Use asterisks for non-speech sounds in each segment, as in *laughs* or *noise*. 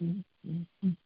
mhm mhm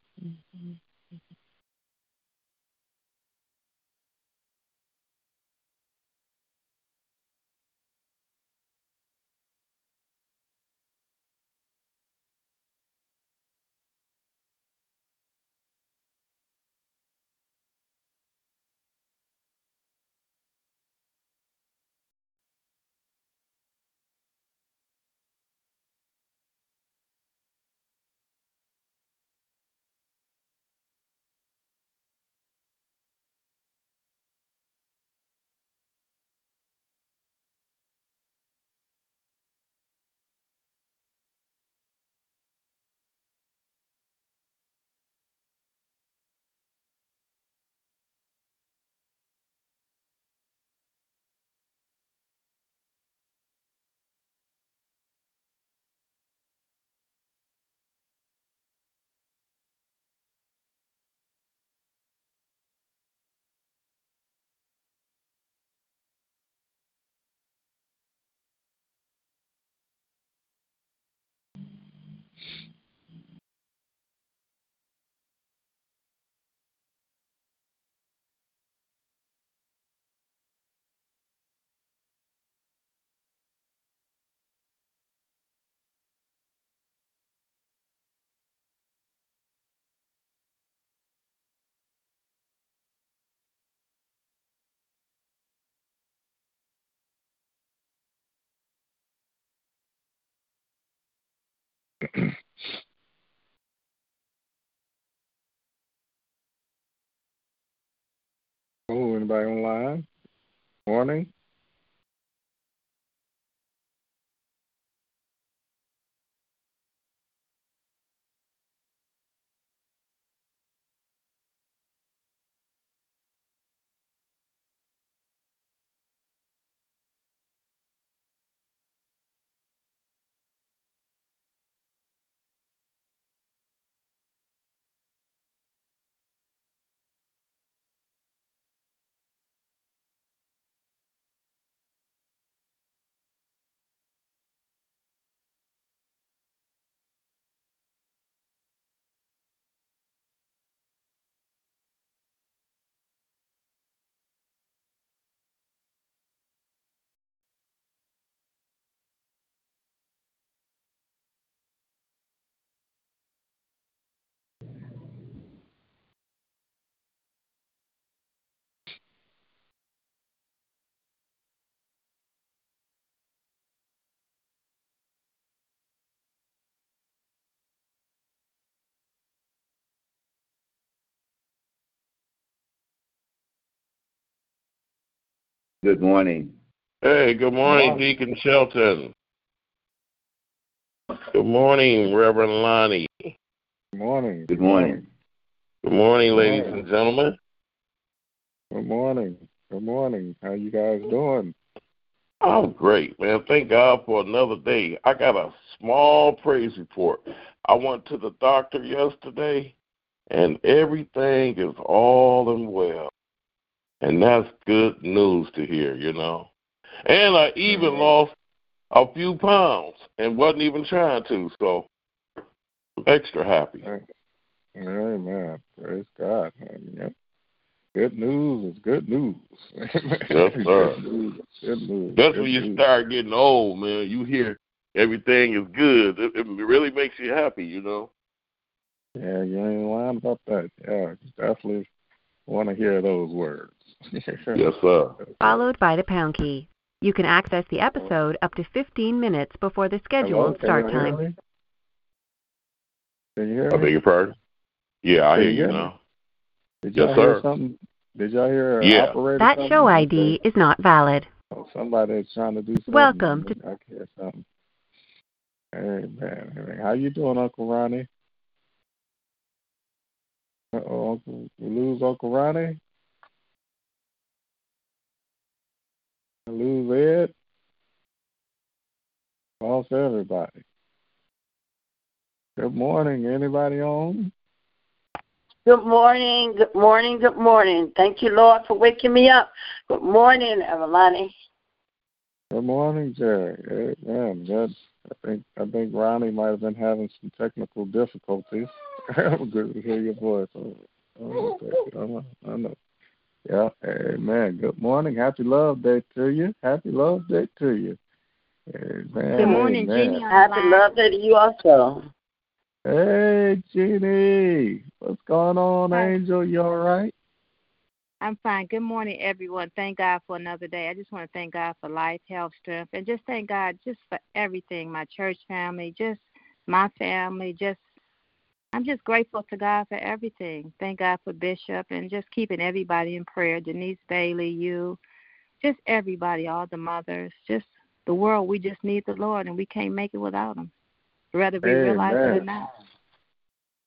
Oh, anybody online? Morning. Good morning. Hey, good morning, Good morning. Deacon Shelton. Good morning, Reverend Lonnie. Good morning. Good morning. Good morning, Good ladies morning. and gentlemen. Good morning. Good morning. How you guys doing? I'm great, man. Thank God for another day. I got a small praise report. I went to the doctor yesterday, and everything is all in well. And that's good news to hear, you know. And I even mm-hmm. lost a few pounds and wasn't even trying to, so I'm extra happy. Amen. Praise God. Yep. Good news is good news. *laughs* Yes, sir. good news. Good news. That's good when you news. start getting old, man. You hear everything is good. It, it really makes you happy, you know. Yeah, you ain't lying about that. Yeah, definitely want to hear those words. Yes, sir. followed by the pound key. You can access the episode up to 15 minutes before the scheduled can start you time. me? Can you hear I beg your pardon. Yeah, I Can hear you you hear me? now. Did Yes, y'all hear sir. something? Did y'all hear an Yeah. operator? That something show like ID is not valid. Oh, somebody's trying to do something. Welcome to- I can hear something. Hey man, how you doing, Uncle Ronnie? Uh-oh, Uncle, we lose Uncle Ronnie. Lose Ed. Lost everybody. Good morning. Anybody on? Good morning, good morning, good morning. Thank you, Lord, for waking me up. Good morning, Evelani. Good morning, Jerry. Man, good. I think I think Ronnie might have been having some technical difficulties. *laughs* I'm good to hear your voice. I know. I know. Yeah. Amen. Good morning. Happy Love Day to you. Happy Love Day to you. Amen. Good morning, Amen. Jeannie. Happy love day to you also. Hey, Jeannie. What's going on, Hi. Angel? You all right? I'm fine. Good morning, everyone. Thank God for another day. I just want to thank God for life, health, strength, and just thank God just for everything. My church family, just my family, just I'm just grateful to God for everything. Thank God for Bishop and just keeping everybody in prayer. Denise Bailey, you, just everybody, all the mothers, just the world. We just need the Lord, and we can't make it without Him, whether we realize it or Amen. not.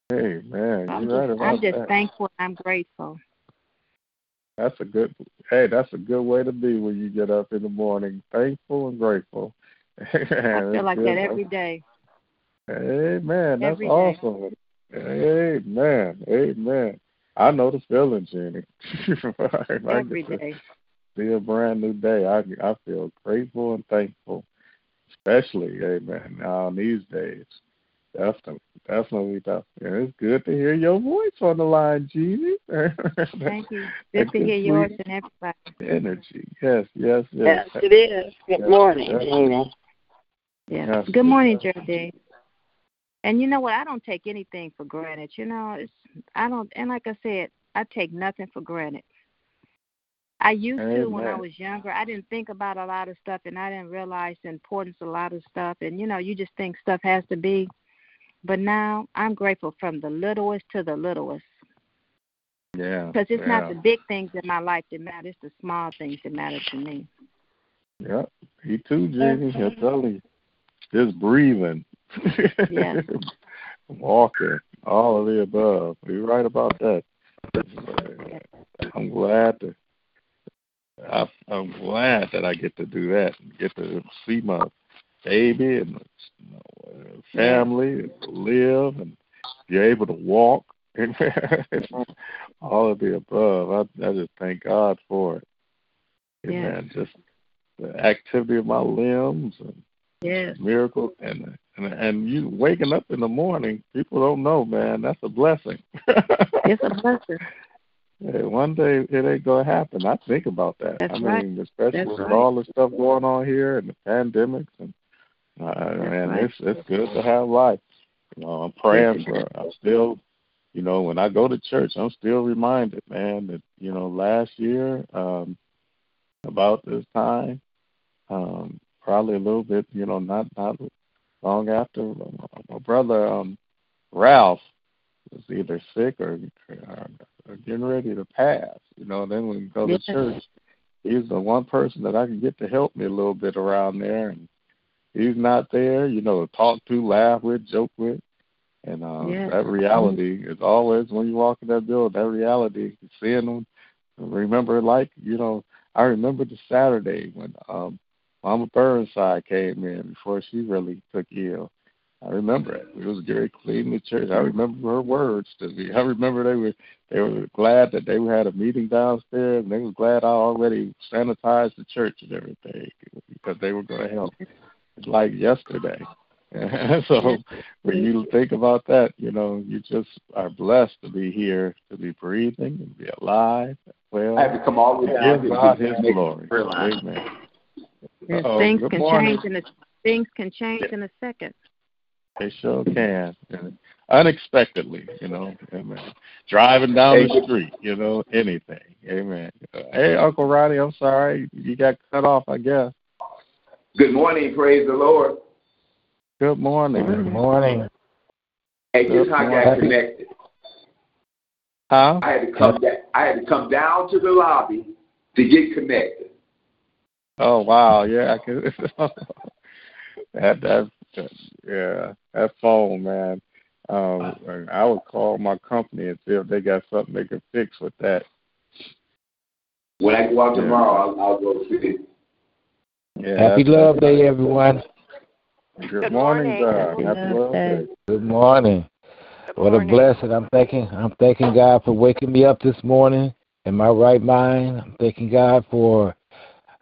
Hey, man. I'm You're right just, about I'm just that. thankful. I'm grateful. That's a good. Hey, that's a good way to be when you get up in the morning, thankful and grateful. *laughs* I feel like that every day. Amen. That's every day. Awesome. Amen. Amen. I know the feeling, Jenny. *laughs* If I Every get see a brand new day, I I feel grateful and thankful, especially, amen. Now on these days, definitely, definitely, definitely. And it's good to hear your voice on the line, Jeannie. *laughs* Thank you. Good to hear good, yours and everybody. energy. Yes, yes, Yes, yes. it is. Good Yes, morning, yes. Jeannie. Yeah. Yes, Good morning, yes. Geraldine. And you know what? I don't take anything for granted. You know, it's I don't. And like I said, I take nothing for granted. I used to when I was younger. I didn't think about a lot of stuff, and I didn't realize the importance of a lot of stuff. And you know, you just think stuff has to be. But now I'm grateful from the littlest to the littlest. Yeah. Because it's yeah. not the big things in my life that matter. It's the small things that matter to me. Yep. Me too, Jenny. I tell you. Just breathing. Yeah. *laughs* Walking. All of the above. You're right about that. I'm glad to I, I'm glad that I get to do that and get to see my baby and you know, family and live and be able to walk *laughs* and all of the above. I, I just thank God for it. Yes. Just the activity of my limbs and Yes. miracle and and and you waking up in the morning, people don't know, man. That's a blessing. *laughs* It's a blessing. Hey, one day it ain't gonna happen. I think about that. That's I right. mean, especially That's with right. all the stuff going on here and the pandemics and uh, man, right. it's it's good to have life. You know, I'm praying for. I'm still, you know, when I go to church, I'm still reminded, man, that you know, last year, um, about this time, um, probably a little bit, you know, not not long after, my brother um, Ralph was either sick or, or, or getting ready to pass. You know, then when we go to church, he's the one person that I can get to help me a little bit around there, and he's not there. You know, to talk to, laugh with, joke with, and um, Yes. that reality is always when you walk in that building. That reality, seeing them, remember like you know, I remember the Saturday when um Mama Burnside came in before she really took ill. I remember it. It was very clean the church. I remember her words to me. I remember they were they were glad that they had a meeting downstairs, and they were glad I already sanitized the church and everything because they were going to help. It's like yesterday. *laughs* so when you think about that, you know, you just are blessed to be here, to be breathing, and be alive. Well, I have to come all the way down. God His glory. Amen. Uh-oh, things can morning. change in a things can change in a second. They sure can. Unexpectedly, you know. Amen. Driving down the street, you know, anything. Amen. Uh, hey, Uncle Ronnie, I'm sorry. You got cut off, I guess. Good morning. Praise the Lord. Good morning. Good morning. Hey, just how I got connected. Huh? I had to come down, I had to come down to the lobby to get connected. Oh wow, yeah, I could *laughs* that that yeah, that phone, man. Um, I would call my company and see if they got something they can fix with that. When I go out tomorrow, I'll, I'll go see it. Yeah, Happy Love Day, everyone. Good, Good morning, morning. God. Happy Love Day. Good morning. Good what morning. a blessing. I'm thanking I'm thanking God for waking me up this morning in my right mind. I'm thanking God for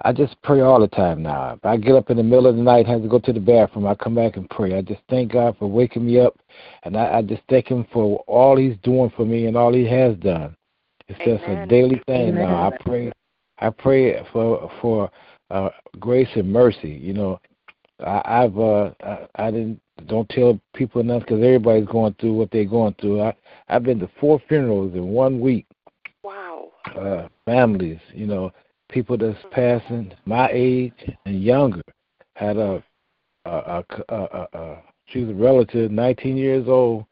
I just pray all the time now. If I get up in the middle of the night, have to go to the bathroom, I come back and pray. I just thank God for waking me up, and I, I just thank Him for all He's doing for me and all He has done. It's Amen. just a daily thing Amen. now. I pray, I pray for for uh, grace and mercy. You know, I, I've uh, I, I didn't don't tell people enough because everybody's going through what they're going through. I I've been to four funerals in one week. Wow. Uh, families, you know people that's passing my age and younger had a a, a, a, a, a she was a relative, 19 years old,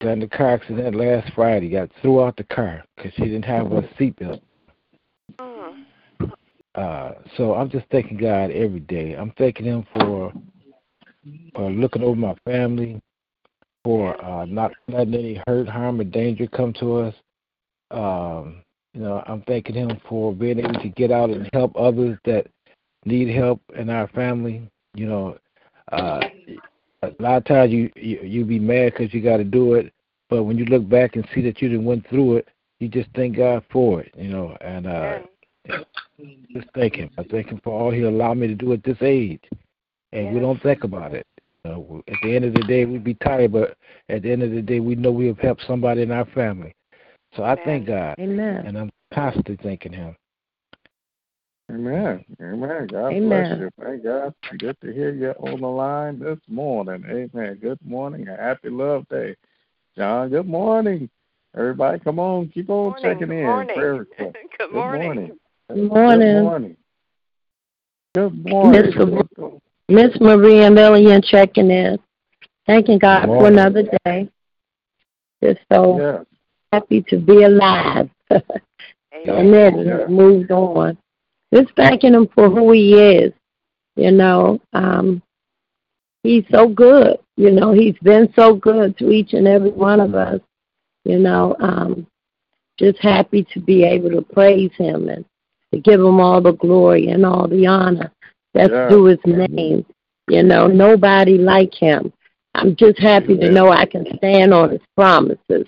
got in a car accident last Friday. Got threw out the car because she didn't have a seatbelt. Uh, so I'm just thanking God every day. I'm thanking Him for for looking over my family, for uh, not letting any hurt, harm, or danger come to us. Um, you know, I'm thanking him for being able to get out and help others that need help in our family. You know, uh, a lot of times you you, you be mad because you got to do it, but when you look back and see that you didn't went through it, you just thank God for it. You know, and uh, just thank Him. I thank Him for all He allowed me to do at this age, and we don't think about it. You know, at the end of the day, we be tired, but at the end of the day, we know we have helped somebody in our family. So I thank God. Amen. And I'm constantly thanking Him. Amen. Amen. God Amen. bless you. Thank God. Good to hear you on the line this morning. Amen. Good morning. A happy love day. John, good morning. Everybody, come on. Keep on morning. checking in. Morning. Prayer *laughs* good, good morning. Good morning. Good morning. Good morning. Miss Marie and Lillian checking in. Thanking God for another day. Just so yes happy to be alive. *laughs* and then yeah. moved on. Just thanking him for who he is. You know, um, he's so good. You know, he's been so good to each and every one of us. You know, um, just happy to be able to praise him and to give him all the glory and all the honor that's yeah. due his name. You know, nobody like him. I'm just happy to know I can stand on his promises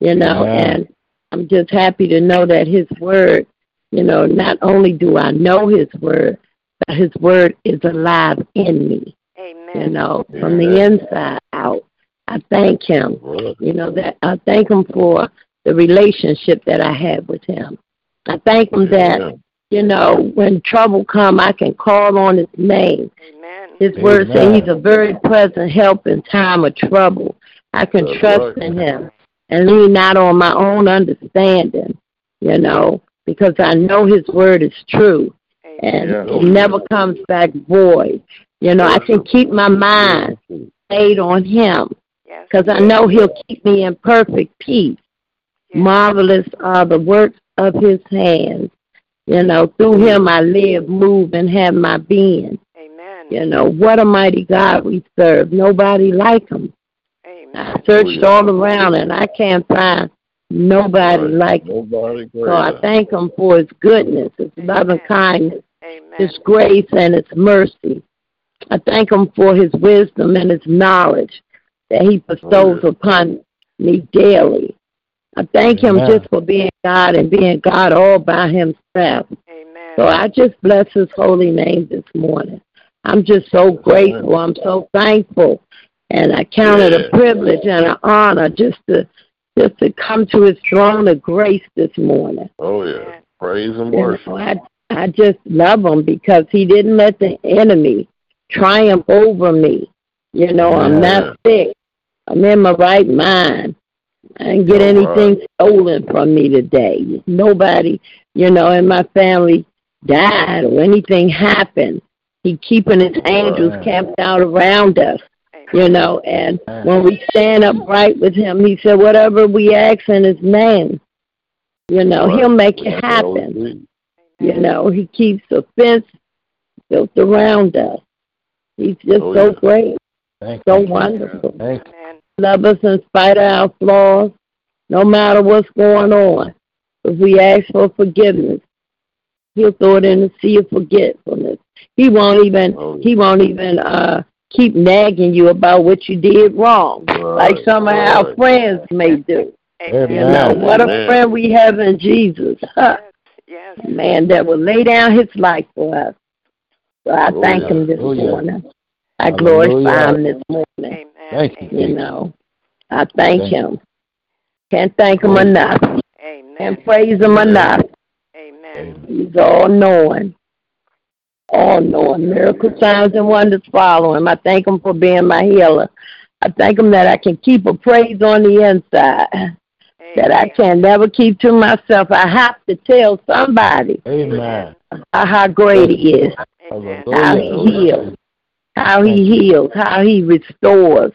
you know, yeah. and I'm just happy to know that his word, you know, not only do I know his word, but his word is alive in me. Amen. You know, from the inside out. I thank him. You know, that I thank him for the relationship that I have with him. I thank him that, you know, when trouble come I can call on his name. Amen. His word says he's a very present help in time of trouble. I can That's trust right. in him and lean not on my own understanding, you know, because I know His word is true and yeah. it never comes back void. You know, I can keep my mind stayed on Him because I know He'll keep me in perfect peace. Marvelous are the works of His hands. You know, through Him I live, move, and have my being. Amen. You know, what a mighty God we serve. Nobody like Him. I searched all around and I can't find nobody like nobody So I thank him for his goodness, his loving kindness, Amen. His grace and His mercy. I thank Him for His wisdom and His knowledge that He bestows oh, upon me daily. I thank Amen. Him just for being God and being God all by Himself. Amen. So I just bless His holy name this morning. I'm just so grateful. I'm so thankful, and I count it a privilege and an honor just to just to come to His throne of grace this morning. Oh yeah, praise and worship. You know, I I just love Him because He didn't let the enemy triumph over me. You know, yeah. I'm not sick. I'm in my right mind. I didn't get anything stolen from me today. Nobody, you know, in my family died or anything happened. He keeping his angels camped out around us, you know. And when we stand upright with him, he said, whatever we ask in his name, you know, he'll make it happen. You know, he keeps a fence built around us. He's just oh, so great, so wonderful. Love us in spite of our flaws, no matter what's going on. If we ask for forgiveness, he'll throw it in the sea of forgetfulness. He won't even oh. he won't even uh keep nagging you about what you did wrong, right, like some right. of our friends may do. Amen. You know, what a friend we have in Jesus. Huh? Yes. Man that will lay down his life for us. So I thank him this morning. Yeah. I glorify him this morning. Amen. Thank you. You know, I thank, thank him. Can't thank him enough. Amen. Can't praise him enough. Amen. He's all knowing. Oh, All knowing. Miracle signs and wonders follow him. I thank him for being my healer. I thank him that I can keep a praise on the inside. Amen. That I can never keep to myself. I have to tell somebody Amen. how great he is. Amen. How he heals. How he heals. How he restores.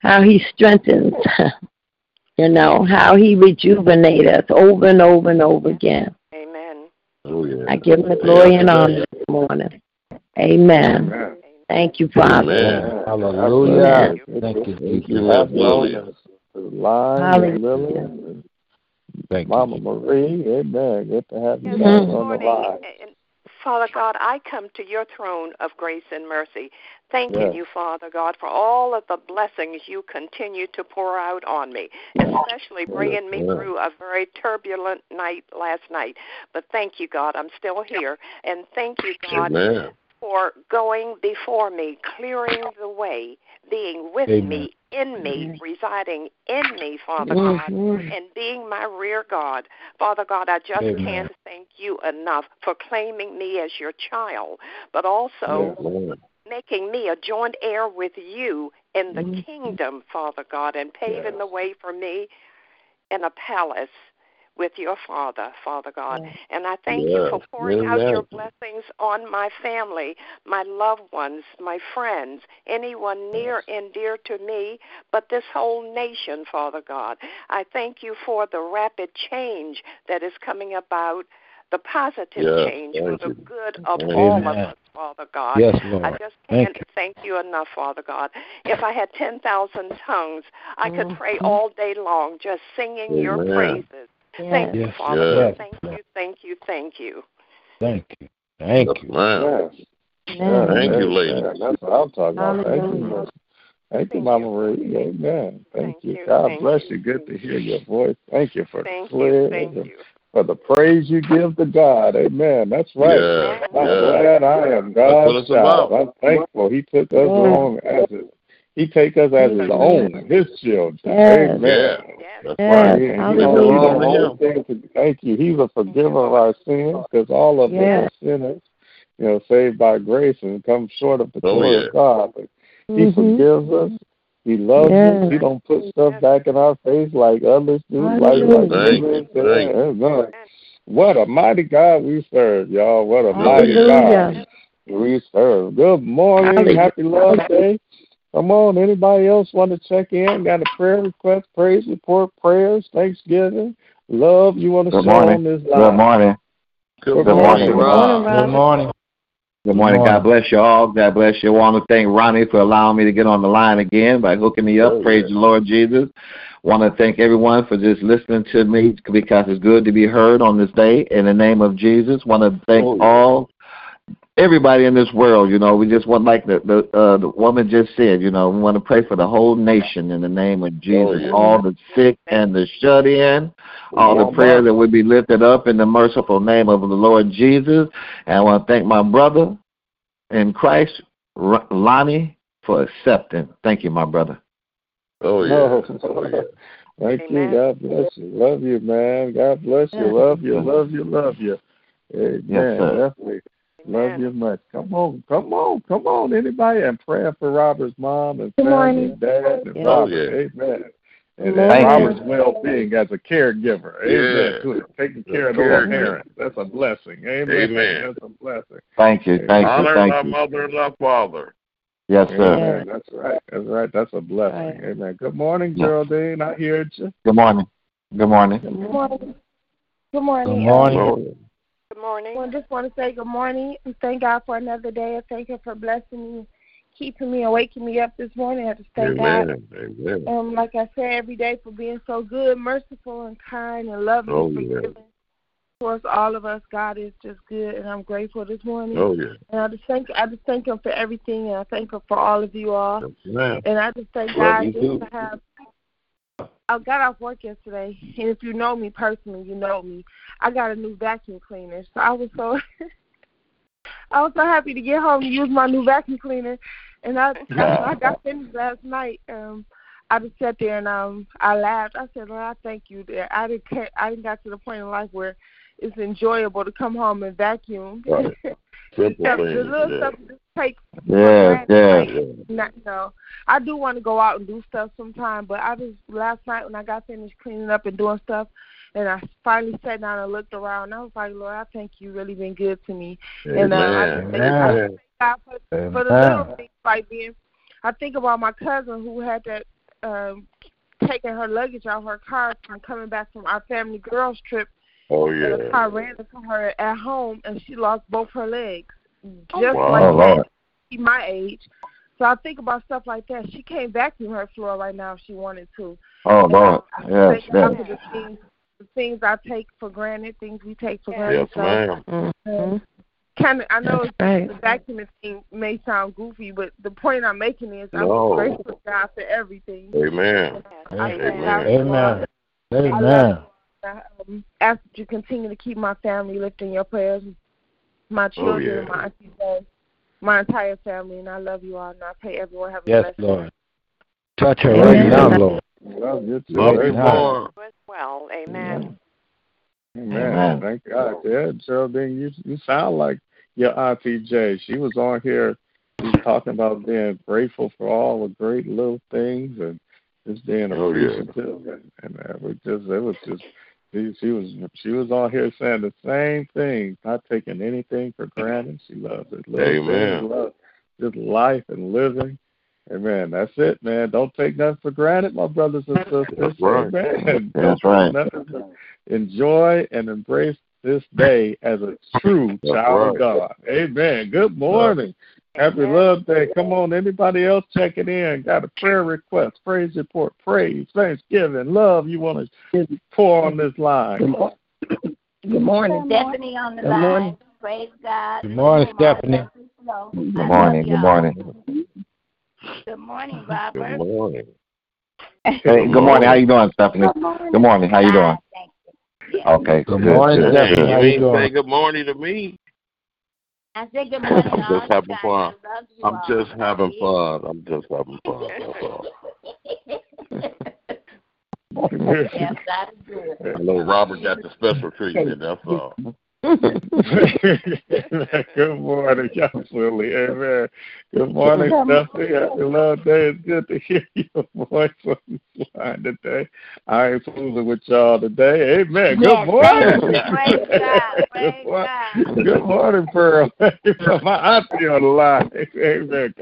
How he strengthens. *laughs* you know, how he rejuvenates us over and over and over again. Oh, yeah. I give him the glory and honor this morning. Amen. Amen. Thank you, Father. Amen. Hallelujah. Thank you. Thank you. Hallelujah. Hallelujah. Thank you, Mama Marie, amen. Good to have you on the line. Father God, I come to your throne of grace and mercy, thanking yes. you, Father God, for all of the blessings you continue to pour out on me, especially bringing me through a very turbulent night last night. But thank you, God, I'm still here. And thank you, God, Amen. for going before me, clearing the way, being with Amen. me in me, residing in me, Father God, and being my rear guard. Father God, I just Amen. can't thank you enough for claiming me as your child, but also making me a joint heir with you in the mm-hmm. kingdom, Father God, and paving the way for me in a palace with your Father, Father God. And I thank you for pouring out your blessings on my family, my loved ones, my friends, anyone near and dear to me, but this whole nation, Father God. I thank you for the rapid change that is coming about the positive yes, change for the you. good of Amen. all of us, Father God. Yes, Lord. I just can't thank, thank you enough, Father God. If I had 10,000 tongues, I could mm-hmm. pray all day long just singing Amen. your praises. Thank you, Father. Yes. Thank you, thank you, thank you. Thank you. Thank you. Yes. Yes. Thank you, lady. That's what I'm talking about. Thank you. Thank, thank you, Mama Marie. Amen. Thank, thank you. God thank bless you. Good to hear your voice. Thank you for thank clear you. Thank you. For the praise you give to God. Amen. That's right. Yeah, I'm yeah. glad I am God's child. I'm thankful He took us on as His he take us as his own, his children. Yes. Amen. Yeah. That's right. Yes. thank you. He's a forgiver of our sins because all of yes. us are sinners, you know, saved by grace and come short of the oh, glory yeah. of God. But mm-hmm. He forgives us. He loves us. He don't put stuff back in our face like others do. Like, like thank you. Thank. What a mighty God we serve, y'all. What a mighty God we serve. Good morning. Hallelujah. Happy Love Day. Come on, anybody else want to check in? Got a prayer request, praise report, prayers, Thanksgiving, love you want to Good share morning. on this line? Good morning. Good, Good morning, morning, Rob. Good morning. Good morning. God bless you all. God bless you. I want to thank Ronnie for allowing me to get on the line again by hooking me up. Oh, Praise yeah. the Lord Jesus. Want to thank everyone for just listening to me because it's good to be heard on this day. In the name of Jesus, want to thank oh, all everybody in this world. You know, we just want, like the the, uh, the woman just said, you know, we want to pray for the whole nation in the name of Jesus. Oh, yeah. All the sick and the shut in, all the prayers that will be lifted up in the merciful name of the Lord Jesus. And I want to thank my brother in Christ, Lonnie, for accepting. Thank you, my brother. Oh *laughs* yeah. Oh, yeah. Thank Amen. you. God bless you. Love you, man. God bless you. Love you. Love you. Love you. Amen. Yes, Definitely. Love you much. Come on, come on, come on. Anybody and praying for Robert's mom and family and dad and yeah. Robert. Oh, yeah. Amen. And Thank Robert's well being as a caregiver. Amen. Yeah. Taking care of those parents. That's a blessing. Amen. Amen. That's a blessing. Thank you. Thank Honor you. Thank our you. mother and our father. Yes, sir. Amen. That's right. That's right. That's a blessing. Right. Amen. Good morning, Geraldine. I hear you. Good morning. Good morning. Good morning. Good morning. Good morning. Good morning. I just want to say good morning and thank God for another day. and thank Him for blessing me, keeping me and waking me up this morning. I just thank Amen. God. Amen. Um, like I said, every day for being so good, merciful, and kind and loving oh, and forgiving. Yeah. Towards all of us, God is just good, and I'm grateful this morning. Oh yeah. And I just thank I just thank Him for everything, and I thank Him for all of you all. Yes, and I just thank Love God just to have I got off work yesterday, and if you know me personally, you know me. I got a new vacuum cleaner, so I was so *laughs* I was so happy to get home to use my new vacuum cleaner. And I I got finished last night, um, I just sat there and um I laughed. I said, "Lord, I thank you." There, I didn't care, I didn't got to the point in life where it's enjoyable to come home and vacuum. Right. *laughs* Simple the, little yeah. stuff takes Yeah, yeah. like, not, no. I do want to go out and do stuff sometime, but I just last night when I got finished cleaning up and doing stuff, and I finally sat down and looked around. And I was like, Lord, I think you really been good to me. Amen. And uh, I just thank I thank God for, for the little things like being. I think about my cousin who had that um taking her luggage out of her car from coming back from our family girls trip. Oh And the yeah. car ran into her at home, and she lost both her legs, just wow. like Oh, that. She my age. So I think about stuff like that. She can't vacuum her floor right now if she wanted to. Oh, Lord. I Yes, yes. for the things, the things I take for granted, things we take for Yes, granted. ma'am. So, kind of, I know right. the vacuuming thing may sound goofy, but the point I'm making is I'm No. grateful to God for everything. Amen. Amen. God Amen. I Amen. I um, ask that you continue to keep my family lifting your prayers, my children, yeah. and my auntie Jane, my entire family, and I love you all, and I pray everyone have a Yes, blessed Lord. day. Touch her Amen. right now, Lord. Love you too. Love you more. As well. Amen. Amen. Amen. Thank God. Yeah, Geraldine, you you sound like your auntie Jay. She was on here. She was talking about being grateful for all the great little things and just being Oh, yeah. appreciative. And, and uh, we just it was just she, she was she was on here saying the same thing, not taking anything for granted. She loves it. Amen. love just life and living. Amen. That's it, man. Don't take nothing for granted, my brothers and sisters. That's right. Amen. That's right. take nothing for enjoy and embrace this day as a true child right. of God. Amen. Good morning. Happy Love Day. Come on, anybody else checking in? Got a prayer request, praise report, praise, thanksgiving, love you want to pour on this line. Good morning. Stephanie on the Good line. morning. Praise God. Good morning, Stephanie. Good morning. Good morning. Good morning, Robert. Good morning. Hey, good morning. How you doing, Stephanie? Good morning. Good morning. How you doing? Thank you. Yeah. Okay. Good good, morning, good, Stephanie. good. How You you ain't say good morning to me. I said good morning. I'm just having fun. I love you I'm all. just having fun. I'm just having fun. That's all. *laughs* yes, that is good. I know Robert got the special treatment. That's all. *laughs* Good morning, absolutely. Amen. Good morning, Stephanie. Happy Love Day. It's good to hear *laughs* your voice on this line today. I ain't fooling with y'all today. Amen. Good Yes, morning. *laughs* praise God. Praise Good morning. God. Good morning, Pearl. My auntie on the line. Amen.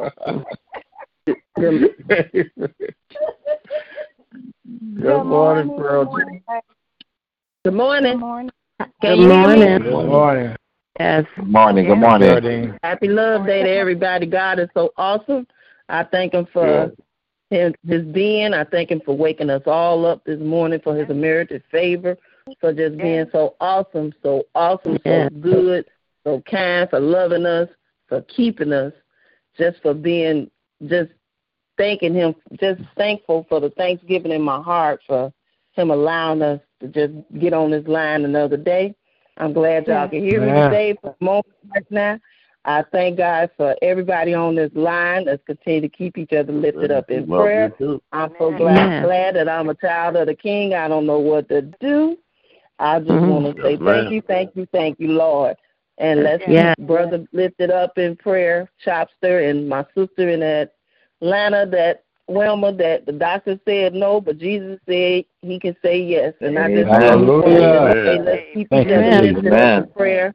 Good morning, Pearl. Good morning. Good morning. Can Good you hear me? morning. Good morning. Yes. Good morning. Good morning. Happy Love Day to everybody. God is so awesome. I thank Him for his, his being. I thank Him for waking us all up this morning, for His unmerited favor, for just being so awesome, so awesome, so Yes. good, so kind, for loving us. for keeping us, just for being just thanking him, just thankful for the Thanksgiving in my heart for him allowing us to just get on this line another day. I'm glad y'all can hear me today for a moment right now. I thank God for everybody on this line. Let's continue to keep each other lifted up in prayer. I'm so glad, glad that I'm a child of the King. I don't know what to do. I just mm-hmm. want to say thank you, thank you, thank you, Lord. And let's yeah. keep brother lifted up in prayer, Chopster, and my sister in Atlanta that Wilma that the doctor said no, but Jesus said he can say yes. And I just Hallelujah. Say, let's keep each other lifted up in prayer.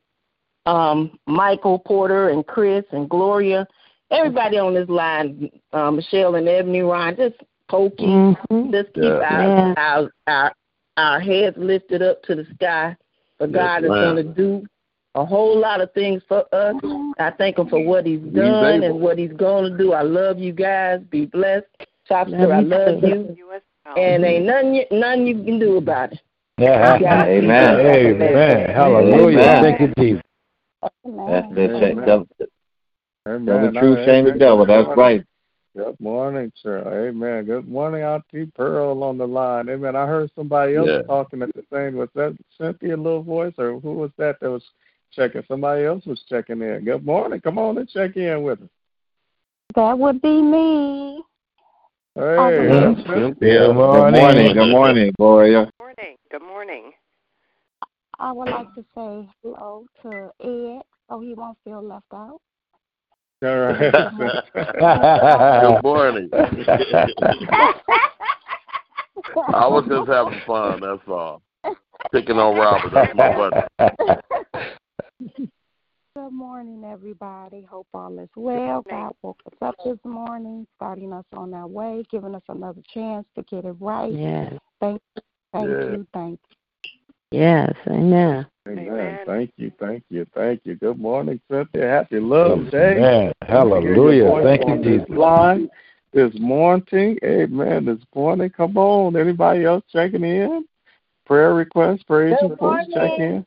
Um, Michael Porter and Chris and Gloria, everybody on this line, uh, Michelle and Ebony Ryan, just Pokey, mm-hmm. just keep yeah. our, our our our heads lifted up to the sky. For God yes, is going to do a whole lot of things for us. I thank him for what he's done and what he's going to do. I love you guys. Be blessed. Chopster, I love you. And ain't nothing you, nothing you can do about it. Yeah, amen. Amen. Hallelujah. Thank you, Jesus. That's the Amen. the true shame the devil. That's right. Good morning, sir. Amen. Good morning, Auntie Pearl on the line. Amen. I heard somebody else yeah. talking at the same. Was that Cynthia little voice or who was that that was checking. Somebody else was checking in. Good morning. Come on and check in with us. That would be me. Hey, good, good morning. Good morning, Gloria. Good morning. Good morning. I would like to say hello to Ed so he won't feel left out. All right. *laughs* good morning. *laughs* I was just having fun, that's all. Picking on Robert, that's my buddy. *laughs* Good morning, everybody. Hope all is well. God woke us up this morning, starting us on our way, giving us another chance to get it right. Yes. Thank you. Thank yes. you. Thank you. Yes, amen. Amen. amen. Thank you, thank you, thank you. Good morning, Cynthia. Happy Love Day. Amen. Hallelujah. Thank you, Jesus. Line this morning. Amen. This morning. Come on. Anybody else checking in? Prayer requests, praise reports, check in.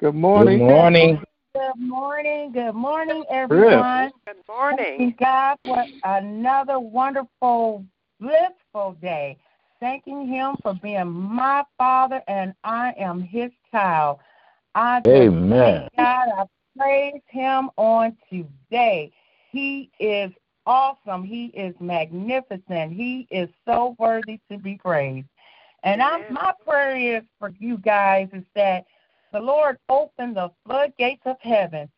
Good morning. Good morning. Good morning. Good morning, everyone. Good morning. Thank God for another wonderful, blissful day. Thanking Him for being my Father and I am His child. I Amen. thank God. I praise Him on today. He is awesome. He is magnificent. He is so worthy to be praised. And I'm, my prayer is for you guys is that the Lord open the floodgates of heaven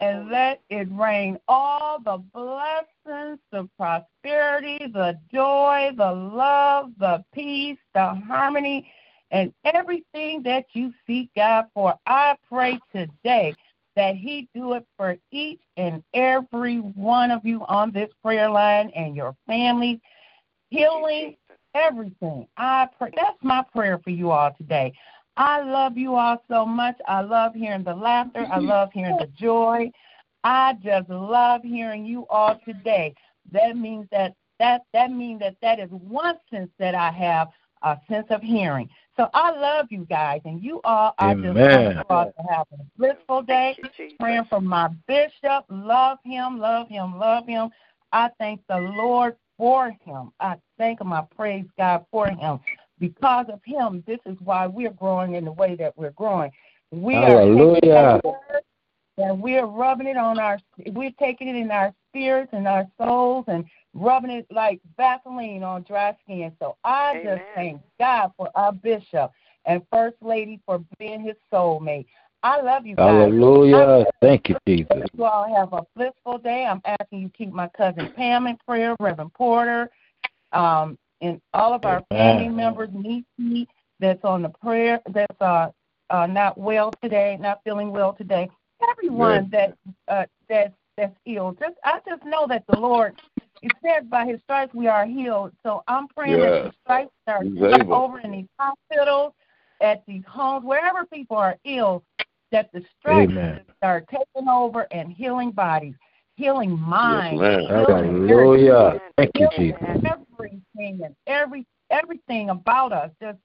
and let it rain all the blessings, the prosperity, the joy, the love, the peace, the harmony, and everything that you seek God for. I pray today that He do it for each and every one of you on this prayer line and your family. Healing, everything. I pray. That's my prayer for you all today. I love you all so much. I love hearing the laughter. I love hearing the joy. I just love hearing you all today. That means that that that means that that is one sense that I have a sense of hearing. So I love you guys, and you all are Amen. just going to have a blissful day. Praying for my bishop. Love him, love him, love him. I thank the Lord for him. I thank him. I praise God for him because of him, this is why we're growing in the way that we're growing. We Hallelujah. are and we're rubbing it on our we're taking it in our spirits and our souls and rubbing it like Vaseline on dry skin. So I Amen. just thank God for our bishop and first lady for being his soulmate. I love you guys. Hallelujah. Thank you, Jesus. You all have a blissful day. I'm asking you to keep my cousin Pam in prayer, Reverend Porter, um, and all of our family members, Niecy, that's on the prayer, that's uh, uh, not well today, not feeling well today. Everyone that uh, that's that's ill. Just I just know that the Lord. It says by His stripes we are healed. So I'm praying yes. that the stripes are over in these hospitals, at these homes, wherever people are ill, that the stripes Amen. are taking over and healing bodies healing minds. Yes, Hallelujah. Thank you, Jesus. Everything and every everything about us, just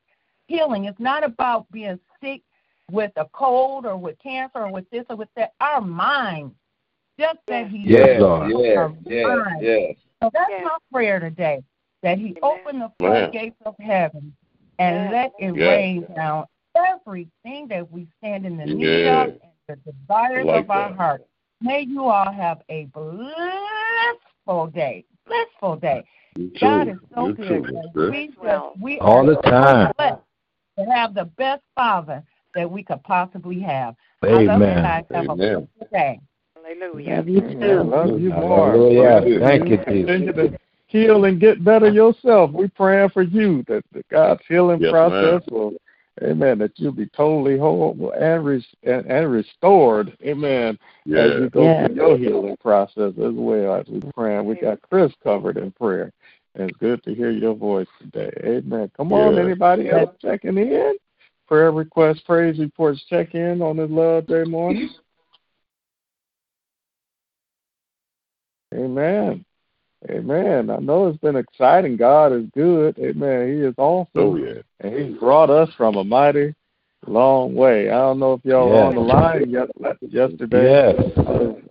healing. It's not about being sick with a cold or with cancer or with this or with that. Our minds just that He Yes, knows Lord. Yes, yes, yes. So that's Yes. my prayer today, that He open the Amen. floodgates of heaven and Yes. let it Yes. rain down everything that we stand in the need of and the desires Like of our that. heart. May you all have a blissful day. Blissful day. You too. God is so You good. too, we just we All are the time. so blessed to have the best father that we could possibly have. I love you Amen. guys. Have a Amen. blessed day. Hallelujah. Love you I love you more. Hallelujah. Thank you, Continue Jesus. to heal and get better yourself. We praying for you that the God's healing Yes, process will, Amen. That you'll be totally whole and res, and, and restored, Amen. As Yeah. you go Yes. through your healing process as well as we praying. We got Chris covered in prayer. And it's good to hear your voice today. Amen. Come on, Yeah. anybody else checking in? Prayer requests, praise reports, check in on this Love Day morning. Amen. Amen. I know it's been exciting. God is good. Amen. He is awesome. Oh yeah. And He's brought us from a mighty long way. I don't know if y'all were on the line yesterday. Yes. I was,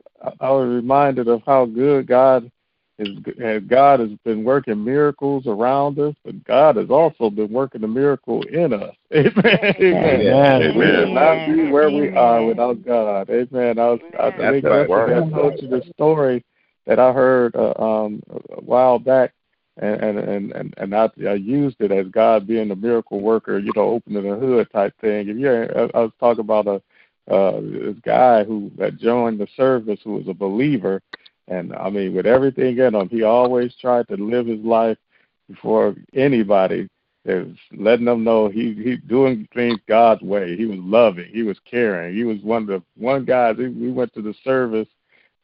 I was reminded of how good God is. God has been working miracles around us, but God has also been working a miracle in us. *laughs* Amen. Amen. Amen. We would not be where we are without God. Amen. I was, I Amen. think That's right. yesterday I told you the story that I heard uh, um, a while back, and and and and, I, I used it as God being a miracle worker. You know, opening the hood type thing. You, I, I was talking about a uh, this guy who had joined the service who was a believer, and I mean, with everything in him, he always tried to live his life before anybody. Is letting them know he he doing things God's way. He was loving. He was caring. He was one of the one guys. He, we went to the service,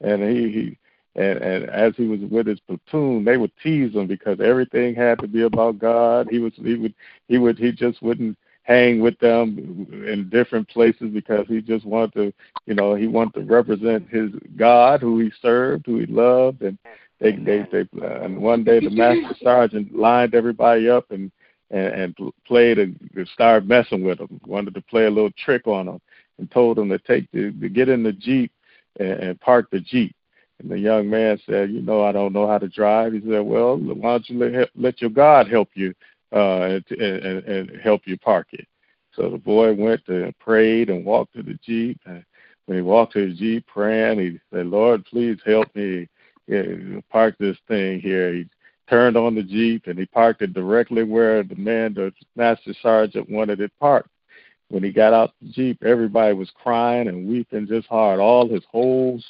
and he he and and as he was with his platoon, they would tease him because everything had to be about God. He was he would he would he just wouldn't hang with them in different places because he just wanted to, you know, he wanted to represent his God, who he served, who he loved, and they they they uh, and one day the master *laughs* sergeant lined everybody up and and, and played a started messing with them, wanted to play a little trick on them, and told them to take the to get in the jeep and, and park the jeep. And the young man said, "You know, I don't know how to drive." He said, "Well, why don't you let, let your God help you uh, and, and, and help you park it?" So the boy went and prayed and walked to the jeep. And when he walked to the jeep praying, he said, "Lord, please help me park this thing here." He turned on the jeep and he parked it directly where the man, the master sergeant, wanted it parked. When he got out the jeep, everybody was crying and weeping just hard. All his whole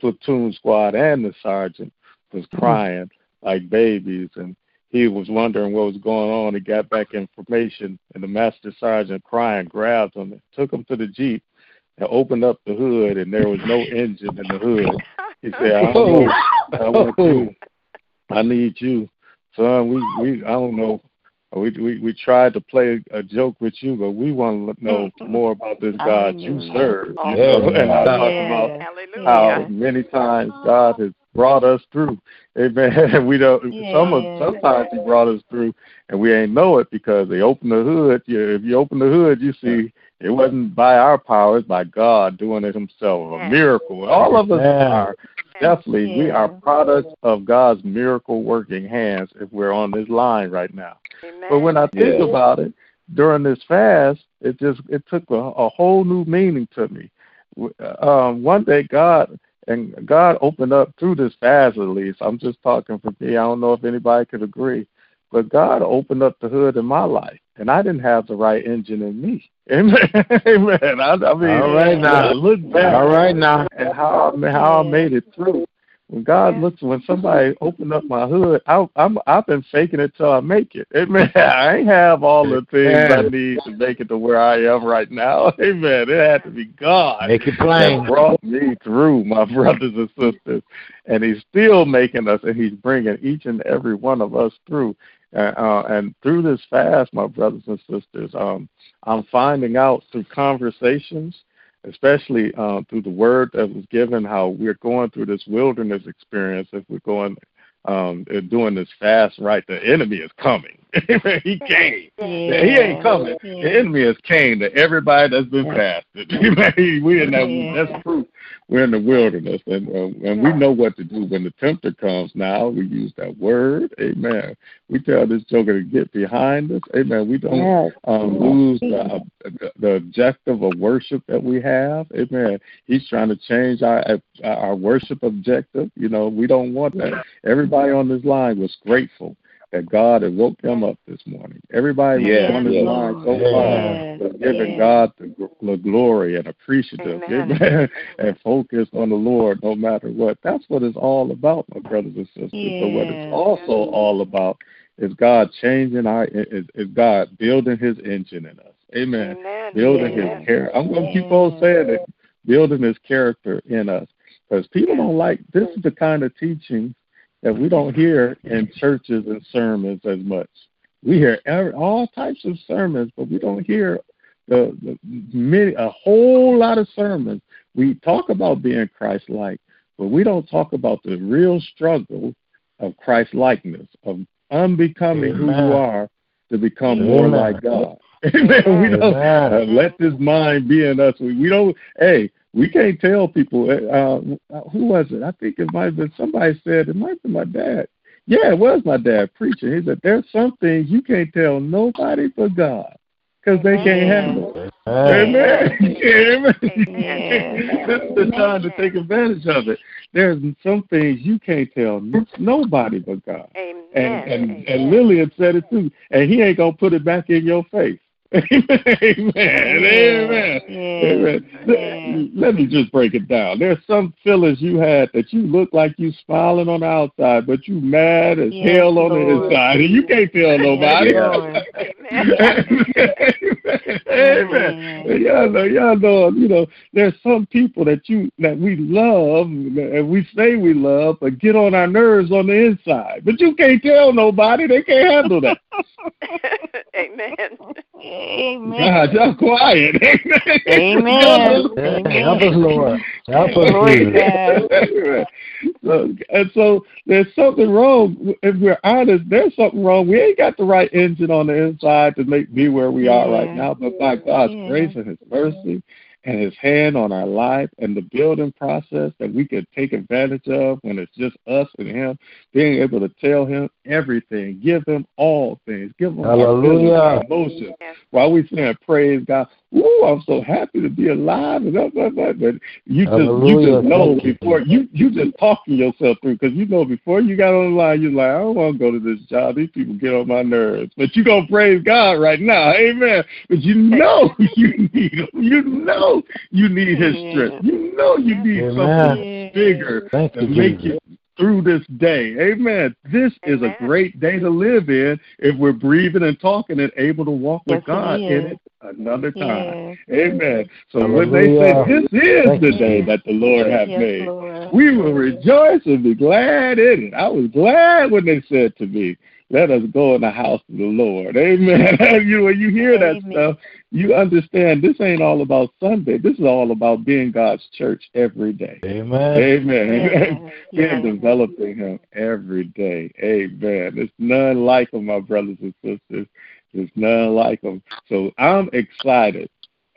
platoon squad and the sergeant was mm-hmm. crying like babies, and he was wondering what was going on. He got back information, and the master sergeant, crying, grabbed him and took him to the jeep and opened up the hood, and there was no engine in the hood. He said, "I, don't know. I want you. I need you, son. We we I don't know." We, we we tried to play a joke with you, but we want to know mm-hmm. more about this God you mm-hmm. serve. You *laughs* know? And I talk about how many times God has brought us through. Amen. *laughs* We don't. Some of sometimes He brought us through, and we ain't know it because they open the hood. You, if you open the hood, you see it wasn't by our power; it's by God doing it Himself. A miracle. All of us Yeah. are definitely we are products of God's miracle working hands. If we're on this line right now. But when I think Yeah. about it, during this fast, it just it took a, a whole new meaning to me. W- Um, one day, God and God opened up through this fast. At least I'm just talking for me. I don't know if anybody could agree, but God opened up the hood in my life, and I didn't have the right engine in me. Amen. *laughs* Amen. I, I mean, All right now. Look back All right now. and how I, how I made it through. When God looks, when somebody opened up my hood, I, I'm I've been faking it till I make it. Amen. *laughs* I ain't have all the things I need to make it to where I am right now. *laughs* Amen. It had to be God Make it plain. that brought me through, my brothers and sisters, and He's still making us, and He's bringing each and every one of us through. Uh, and through this fast, my brothers and sisters, um, I'm finding out through conversations especially uh, through the word that was given, how we're going through this wilderness experience. If we're going um, doing this fast, right, the enemy is coming. *laughs* he came. Yeah. He ain't coming. The enemy is came to everybody that's been fasted. *laughs* we in that. That's proof. We're in the wilderness, and uh, and we know what to do when the tempter comes. Now we use that word, Amen. We tell this joker to get behind us, Amen. We don't Yes. um, lose the, uh, the objective of worship that we have, Amen. He's trying to change our our worship objective. You know, we don't want that. Everybody on this line was grateful that God had woke them up this morning. Everybody Yes, on this yes. line so Yes. far was giving God the, the glory and appreciative, Amen. amen, *laughs* and focused on the Lord no matter what. That's what it's all about, my brothers and sisters. But what it's also all about is God changing our, is, is God building His engine in us. Amen. Amen. Building Yes. His character. I'm going to keep on saying it. Building His character in us, because people don't like. This is the kind of teaching that we don't hear in churches and sermons as much. We hear every, all types of sermons, but we don't hear the, the many a whole lot of sermons. We talk about being Christ-like, but we don't talk about the real struggle of Christ-likeness, of unbecoming who you are to become more like God. *laughs* Amen. We don't Amen. uh, let this mind be in us. We, we don't. Hey, we can't tell people. Uh, who was it? I think it might have been somebody said it might have been my dad. Yeah, it was my dad preaching. He said, "There's some things you can't tell nobody but God, because they can't handle it." Amen. Amen. *laughs* this is the time to take advantage of it. There's some things you can't tell nobody but God. Amen. And and and Lillian said it too. And he ain't gonna put it back in your face. Amen. Amen. Amen. Let, let me just break it down. There's some feelings you had that you look like you smiling on the outside, but you mad as Yes, hell on the inside, and you can't tell nobody. *laughs* *laughs* Amen. Y'all know, y'all know, you know, there's some people that you that we love and we say we love, but get on our nerves on the inside. But you can't tell nobody; they can't handle that. *laughs* Amen. Amen. God, y'all quiet. *laughs* Amen. Amen. Help us, Lord. Help us, Glory Jesus. so, and so there's something wrong. If we're honest, there's something wrong. We ain't got the right engine on the inside to make be where we are right now. But by God's Yeah. grace and His mercy and His hand on our life and the building process that we can take advantage of when it's just us and Him, being able to tell Him everything, give Him all things, give Him our feelings, our Hallelujah. emotions. While we saying praise God, Ooh, I'm so happy to be alive. And. But you just you just know Thank before you you just talking yourself through because you know before you got on the line, you're like, I don't want to go to this job. These people get on my nerves. But you gonna praise God right now, Amen. But you know *laughs* you need him. You know you need His strength. You know you need Amen. something bigger Thank to you, make Jesus. you through this day. Amen. This is a great day to live in if we're breathing and talking and able to walk with Yes, it God in it another time. Yes. Amen. So when they say this is Thank the you, day that the Lord hath Yes, made, Lord. we will rejoice and be glad in it. I was glad when they said to me, let us go in the house of the Lord. Amen. *laughs* you when you hear that stuff, you understand this ain't all about Sunday. This is all about being God's church every day. Amen. Amen. Yes. *laughs* Being developing him every day. Amen. There's none like him, my brothers and sisters. There's none like him. So I'm excited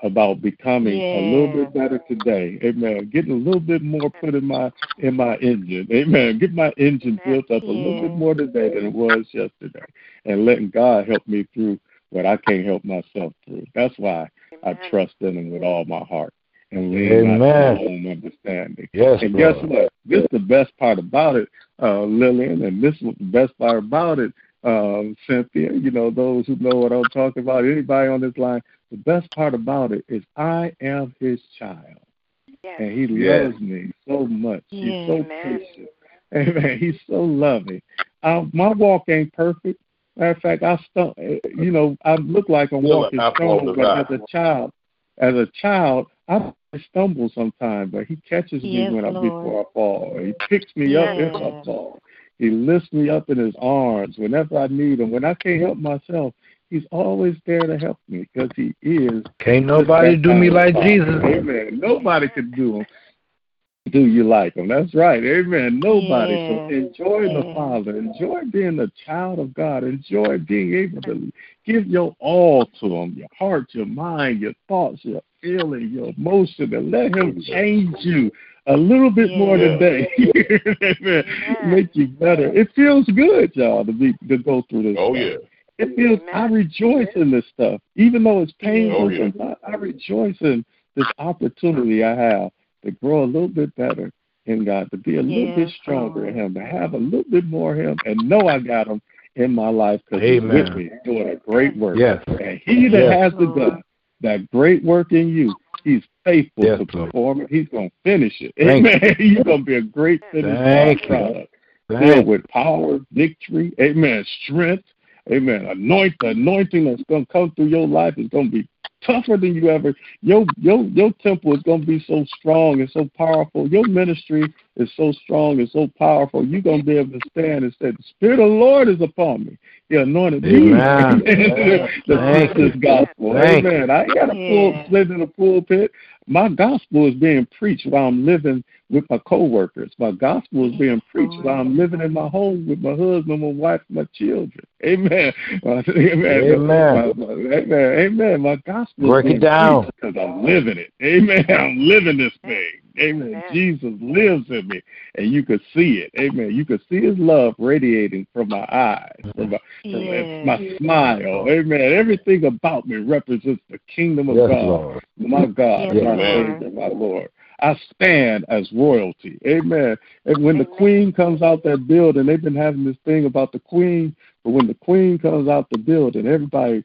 about becoming a little bit better today. Amen. Getting a little bit more put in my in my engine. Amen. Get my engine built up a little bit more today than it was yesterday. And letting God help me through what I can't help myself through. That's why I trust in him with all my heart and lean not to my own understanding. Yes, And guess what? This is the best part about it, uh, Lillian, and this is the best part about it, um, Cynthia. You know, those who know what I'm talking about, anybody on this line, the best part about it is I am his child. And he Yes. loves me so much. He's Yes. so patient. *laughs* Amen. He's so loving. Uh, my walk ain't perfect. Matter of fact, I stum- eh, you know, I look like I'm walking I stone, but as a child, as a child, I stumble sometimes, but he catches me Yes, when I Lord. before I fall. He picks me up if I fall. He lifts me up in his arms whenever I need him. When I can't help myself, he's always there to help me because he is. Can't nobody do me like. Jesus. Amen. Nobody can do him. Do you like him? That's right. Amen. Nobody. Yes. So enjoy the Father. Enjoy being a child of God. Enjoy being able to give your all to him, your heart, your mind, your thoughts, your feeling, your emotion, and let him change you a little bit more today. *laughs* Amen. Make you better. It feels good, y'all, to be to go through this. Oh stuff. yeah. It feels. I rejoice in this stuff, even though it's oh, painful. Oh, yeah. sometimes, I rejoice in this opportunity I have to grow a little bit better in God, to be a little bit stronger in Him, to have a little bit more of Him, and know I got Him in my life because He's with me, doing a great work. Yes. And He that Yes. has begun that great work in you, He's faithful Yes, to Lord. perform it. He's going to finish it. Thank. Amen. You're going to be a great finished Thank you. product Thank filled with power, victory, amen, strength, amen. Anoint the anointing that's gonna come through your life is gonna be tougher than you ever your your your temple is gonna be so strong and so powerful. Your ministry is so strong and so powerful. You're gonna be able to stand and say, The Spirit of the Lord is upon me. He anointed me Amen. to preach this gospel. Thank you. Amen. I ain't got a full Yeah. in a pulpit. My gospel is being preached while I'm living with my coworkers. My gospel is being preached oh, while I'm living in my home with my husband, my wife, my children. Amen. *laughs* Amen. Amen. Amen. Amen. My gospel Break is it down. because I'm living it. Amen. *laughs* I'm living this thing. Amen. Jesus lives in me, and you can see it. Amen. You can see His love radiating from my eyes, from my, from Yes. my smile. Amen. Everything about me represents the kingdom of Yes, God. Lord. My God, Yes, my Lord. Savior, my Lord. I stand as royalty. Amen. And when the queen comes out that building, they've been having this thing about the queen, but when the queen comes out the building, everybody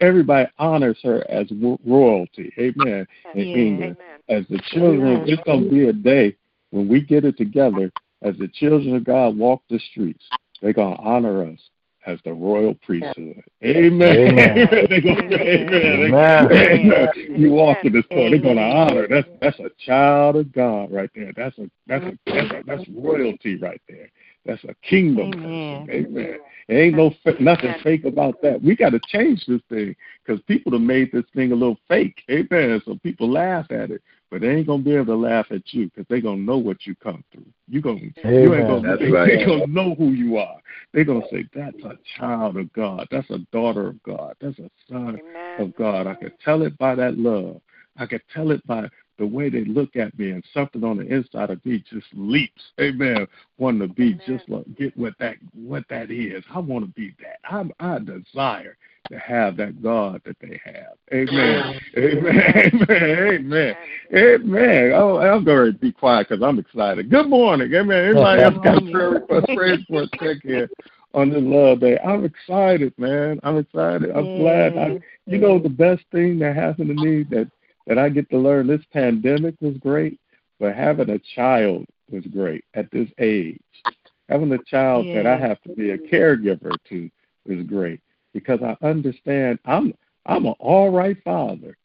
everybody honors her as royalty. Amen. In Yeah. England. As the children, it's going to be a day when we get it together, as the children of God walk the streets, they're going to honor us as the royal priesthood. Amen. Amen. they're going to say, amen. Amen. Amen. You walk in this store, they're going to honor. That's that's a child of God right there. That's a that's a that's, a, that's royalty right there. That's a kingdom Amen. person. Amen. There ain't no fa- nothing fake about that. We got to change this thing because people have made this thing a little fake. Amen. So people laugh at it, but they ain't gonna be able to laugh at you because they gonna know what you come through. You gonna you ain't gonna That's they, right. they gonna know who you are. They gonna say that's a child of God. That's a daughter of God. That's a son of God. I could tell it by that love. I could tell it by the way they look at me, and something on the inside of me just leaps. Amen. Wanting to be just like get what that what that is. I want to be that. I I desire to have that God that they have. Amen. Amen. Amen. *laughs* Amen. Amen. Oh, I'm going to be quiet because I'm excited. Good morning. Amen. Everybody else got a prayer request? Praise for a second on this love day. I'm excited, man. I'm excited. I'm glad. I, you know, the best thing that happened to me that that I get to learn this pandemic was great, but having a child was great at this age. Having a child that I have to be a caregiver to is great because I understand I'm I'm an all right father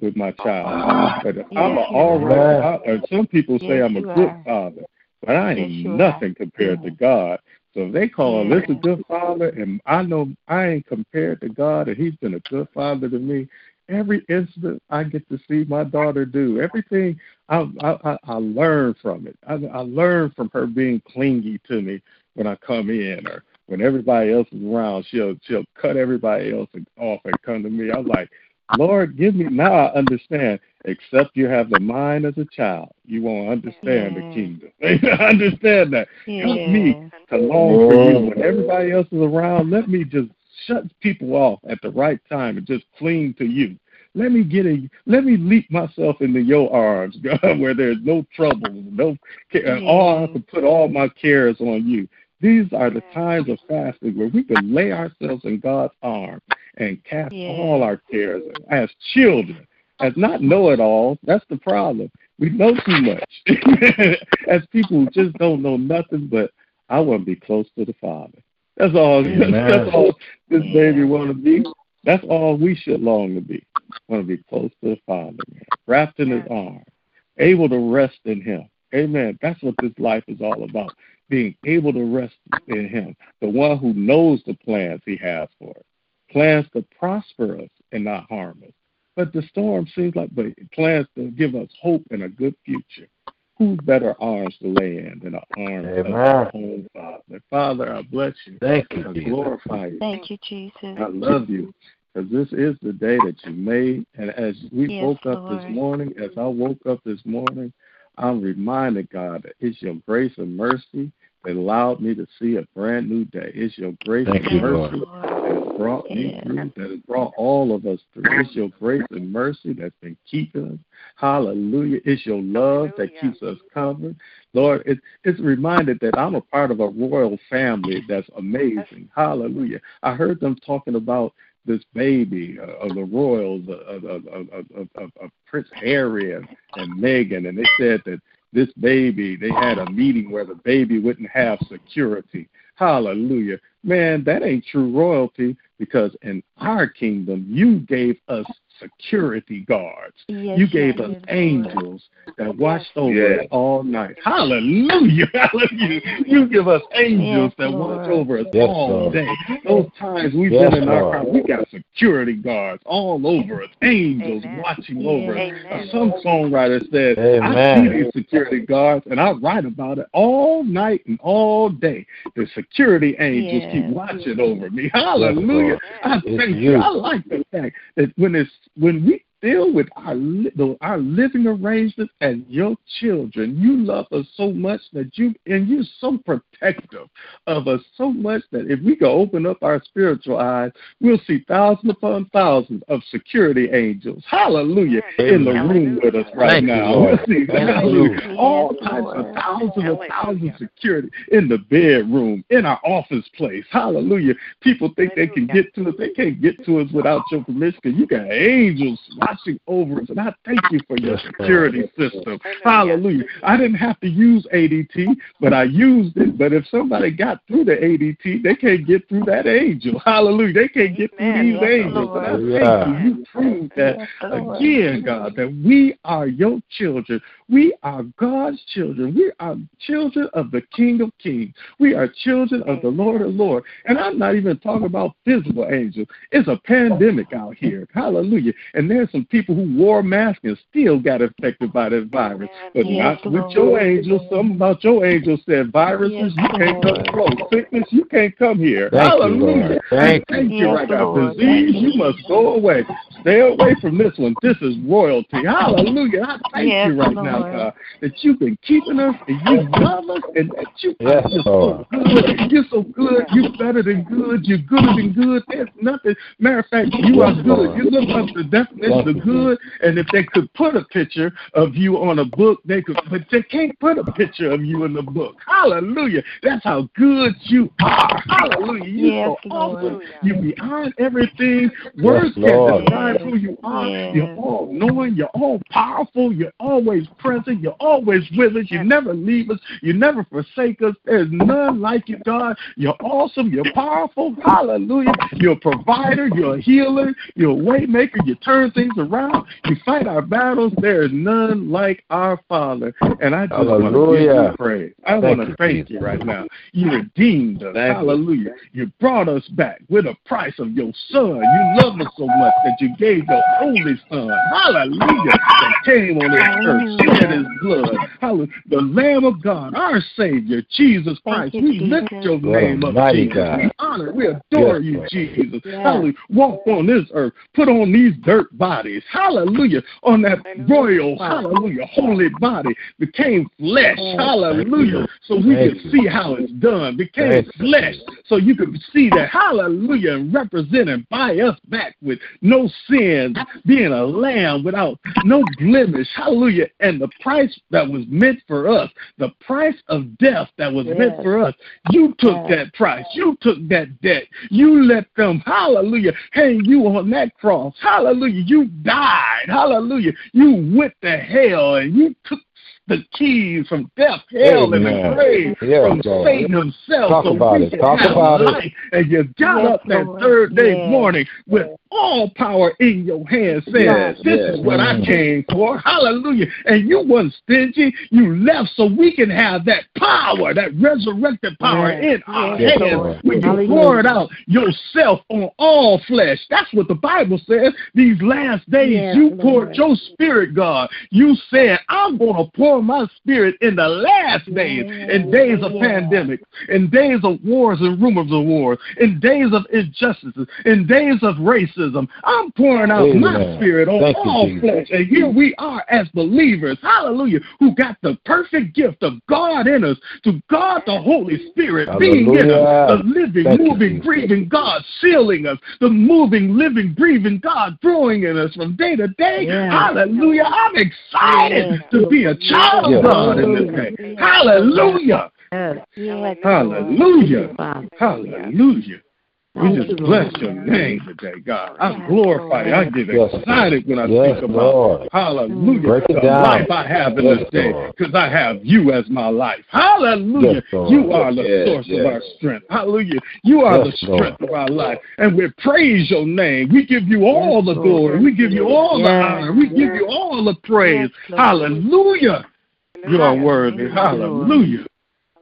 with my child, ah. but I'm an all right. father. Some people say Yes, I'm a good are. father, but I ain't Yes, you are. nothing compared to God. So if they call Yeah. this a good father, and I know I ain't compared to God, and He's been a good father to me. Every instant I get to see my daughter do everything, I I, I, learn from it. I, I learn from her being clingy to me when I come in, or when everybody else is around. She'll she'll cut everybody else off and come to me. I'm like, Lord, give me now. I understand. Except you have the mind as a child, you won't understand the kingdom. *laughs* understand that. Help me to long for you when everybody else is around. Let me just shut people off at the right time and just cling to you. Let me get a, let me leap myself into your arms, *laughs* God, where there's no trouble, no care. All I can put all my cares on you. These are the times of fasting where we can lay ourselves in God's arms and cast Yeah. all our cares as children, as not know it all. That's the problem. We know too much. *laughs* as people who just don't know nothing, but I want to be close to the Father. That's all. Amen. *laughs* That's all this baby want to be. That's all we should long to be. Want to be close to the Father, man. Wrapped in His arms, able to rest in Him. Amen. That's what this life is all about. Being able to rest in Him, the one who knows the plans He has for us, plans to prosper us and not harm us. But the storm seems like but plans to give us hope and a good future. Whose better arms to lay in than the arms of our own Father? Father, I bless you. Thank you, I Jesus. glorify you. Thank you, Jesus. I love you because this is the day that you made. And as we Yes, woke up this morning, as I woke up this morning, I'm reminded, God, that it's your grace and mercy that allowed me to see a brand new day. It's your grace Thank and you, mercy Lord. That has brought me through, that has brought all of us through. It's your grace and mercy that's been keeping us. Hallelujah. It's your love that keeps us covered. Lord, it, it's reminded that I'm a part of a royal family that's amazing. Hallelujah. I heard them talking about this baby uh, of the royals, uh, of, of, of, of Prince Harry and, and Meghan, and they said that this baby, they had a meeting where the baby wouldn't have security. Hallelujah. Man, that ain't true royalty because in our kingdom, you gave us security guards. Yes, you gave us angels that watched over Yes. us all night. Hallelujah. *laughs* Hallelujah. You give us angels Yes, that watch over us Yes, all Lord. day. Those times we've Yes, been in our Lord. car, we got security guards all over us, angels Amen. watching over us. Amen. Some songwriter said, I see these security guards and I write about it all night and all day. The security angels Yes. keep watching over me. Hallelujah. I thank you. you. I like the fact that when it's when we deal with our li- our living arrangements and your children, you love us so much that you and you're so protective of us so much that if we could open up our spiritual eyes, we'll see thousands upon thousands of security angels. Hallelujah. In the room with us right Thank now. Lord. We'll see hallelujah. All Yes, types of thousands and Hallelujah. thousands of security in the bedroom, in our office place. Hallelujah. People think they can get to us. They can't get to us without your permission you got angels watching over us. And I thank you for your security system. Hallelujah. Hallelujah. I didn't have to use ADT, but I used it. But if somebody got through the ADT, they can't get through that angel. Hallelujah. They can't get through Amen. these Yes, angels. And I thank you. You proved that again, God, that we are your children. We are God's children. We are children of the King of Kings. We are children of the Lord of Lords. And I'm not even talking about physical angels. It's a pandemic out here. Hallelujah. And there's some people who wore masks and still got infected by this virus. But Yes, not with your angels. Something about your angels said viruses, Yes, you can't come Lord. close. Sickness, you can't come here. Thank you, Hallelujah. Lord. Thank I thank you. you right now. Disease, you you. must go away. Stay away from this one. This is royalty. Hallelujah. I thank Yes, you right now, God, that you've been keeping us and you love us and that you Yes, are so good. You're so good. You're better than good. You're gooder than good. There's nothing. Matter of fact, you are good. Lord. You look up the definition Thank good, and if they could put a picture of you on a book, they could, but they can't put a picture of you in the book. Hallelujah. That's how good you are. Hallelujah. You're Yes, so Lord. awesome. You're beyond everything. Words can't describe who you are. Yes. You're all knowing. You're all powerful. You're always present. You're always with us. You never leave us. You never forsake us. There's none like you, God. You're awesome. You're powerful. Hallelujah. You're a provider. You're a healer. You're a way maker. You turn things around. You fight our battles. There is none like our Father. And I just want to give Hallelujah. you praise. I Thank want to you, thank Jesus. you right now. You redeemed us. Thank. Hallelujah. You brought us back with a price of your son. You love us so much that you gave your only son. Hallelujah. That came on this earth, shed his blood. Hallelujah. The Lamb of God, our Savior, Jesus Christ. you, we lift Jesus. your What name up, Jesus. God. We honor, we adore Yes, you, Jesus. Yes. Hallelujah. Walk on this earth. Put on these dirt bodies. Hallelujah. On that royal, hallelujah, holy body. Became flesh. Hallelujah. So we Thank can see how it's done. Became flesh. So you can see that. Hallelujah. And represent and buy us back with no sins, being a lamb without no blemish. Hallelujah. And the price that was meant for us, the price of death that was meant for us, you took that price. You took that debt. You let them, hallelujah, hang you on that cross. Hallelujah. You died. Hallelujah. You went to hell and you took the keys from death, hell, and the grave Yes, from Lord. Satan himself. Talk so about we it. can Talk have about it. life. And you got Yes, up that Lord. third day Yes. morning with all power in your hands, saying, Yes, This yes. is what I came for. Hallelujah. And you weren't stingy. You left so we can have that power, that resurrected power Yes. in our Yes, hands Lord. when you Hallelujah. poured out yourself on all flesh. That's what the Bible says. These last days, Yes, you Lord. poured your spirit, God. You said, I'm going to pour on my spirit in the last days, in days of pandemics, in days of wars and rumors of wars, in days of injustices, in days of racism. I'm pouring out Amen. my spirit on Thank all Jesus. flesh. And here we are as believers, hallelujah, who got the perfect gift of God in us, to God the Holy Spirit being in us, the living, Thank moving, Jesus. breathing God sealing us, the moving, living, breathing God growing in us from day to day. Hallelujah. I'm excited to be a child Yes. of God in this day. Hallelujah. Hallelujah. Hallelujah. We just bless your name today, God. I glorify you. I get Yes. excited when I Yes, think about Lord. hallelujah Break it the life I have in Yes, this day because I have you as my life. Hallelujah. Yes, you are the Yes, source yes. of our strength. Hallelujah. You are Yes, the Lord. strength of our life. And we praise your name. We give you all the glory. We give you all the honor. We give you all the praise. Hallelujah. You are worthy. Hallelujah.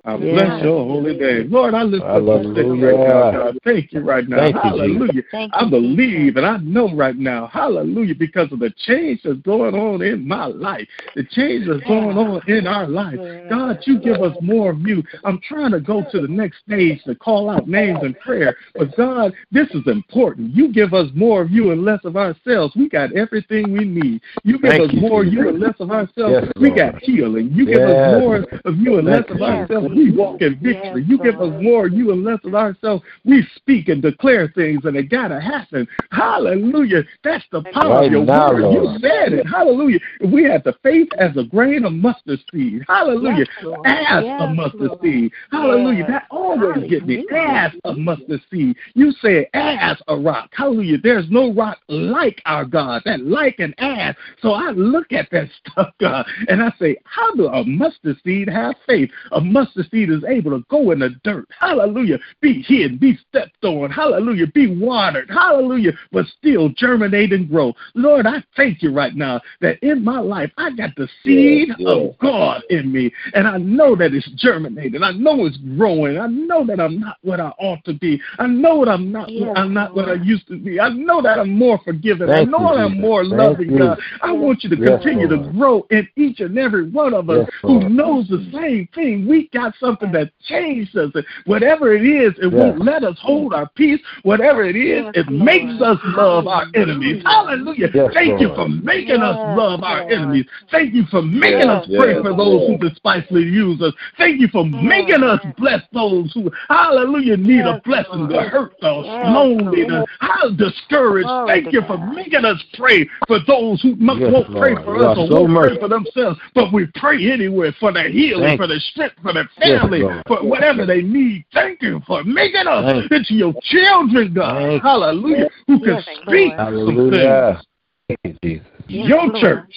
I bless Yes. your holy name. Lord, I lift up this thing Hallelujah. right now, God. Thank you right now. Thank you, hallelujah. Jesus. Thank I believe and I know right now, hallelujah, because of the change that's going on in my life, the change that's going on in our life. God, you give us more of you. I'm trying to go to the next stage to call out names in prayer, but God, this is important. You give us more of you and less of ourselves. We got everything we need. You give Thank us you, more of you and less of ourselves. Yes, we got healing. You give Yes. us more of you and less of ourselves. We walk in victory. You give us more you and less of ourselves. We speak and declare things, and it got to happen. Hallelujah. That's the power Right of your now, word. Lord. You said it. Hallelujah. We had the faith as a grain of mustard seed, hallelujah, as a mustard seed, hallelujah, that always get me, as a mustard seed. You say as a rock, hallelujah. There's no rock like our God, that like an as. So I look at that *laughs* stuff, God, and I say, how do a mustard seed have faith? A mustard seed is able to go in the dirt, hallelujah, be hidden, be stepped on, hallelujah, be watered, hallelujah, but still germinate and grow. Lord, I thank you right now that in my life I got the seed Yes, yes. of God in me, and I know that it's germinating. I know it's growing. I know that I'm not what I ought to be. I know that I'm not. I'm not what I used to be. I know that I'm more forgiving. Thank I know you, that I'm more Thank loving. you. God, I want you to Yes, continue to grow in each and every one of us Yes, who knows the same thing. We got something that changed us. Whatever it is, it won't let us hold our peace. Whatever it is, it makes us love our enemies. Hallelujah. Yes, Thank you for making us love our enemies. Thank you for making us pray yes, for those yes. who despitefully use us. Thank you for making us bless those who, hallelujah, need a blessing, the hurt, the lonely, the how discouraged. Thank you for making us pray for those who Yes, won't pray for You us or so won't pray for themselves, but we pray anyway for their healing, Thank for their strength, for their Yes, family, Lord. for whatever they need. Thank you for making us Thank into your children, God. Thank- Hallelujah. Who can speak some. Hallelujah. Thank you, Jesus. Your church.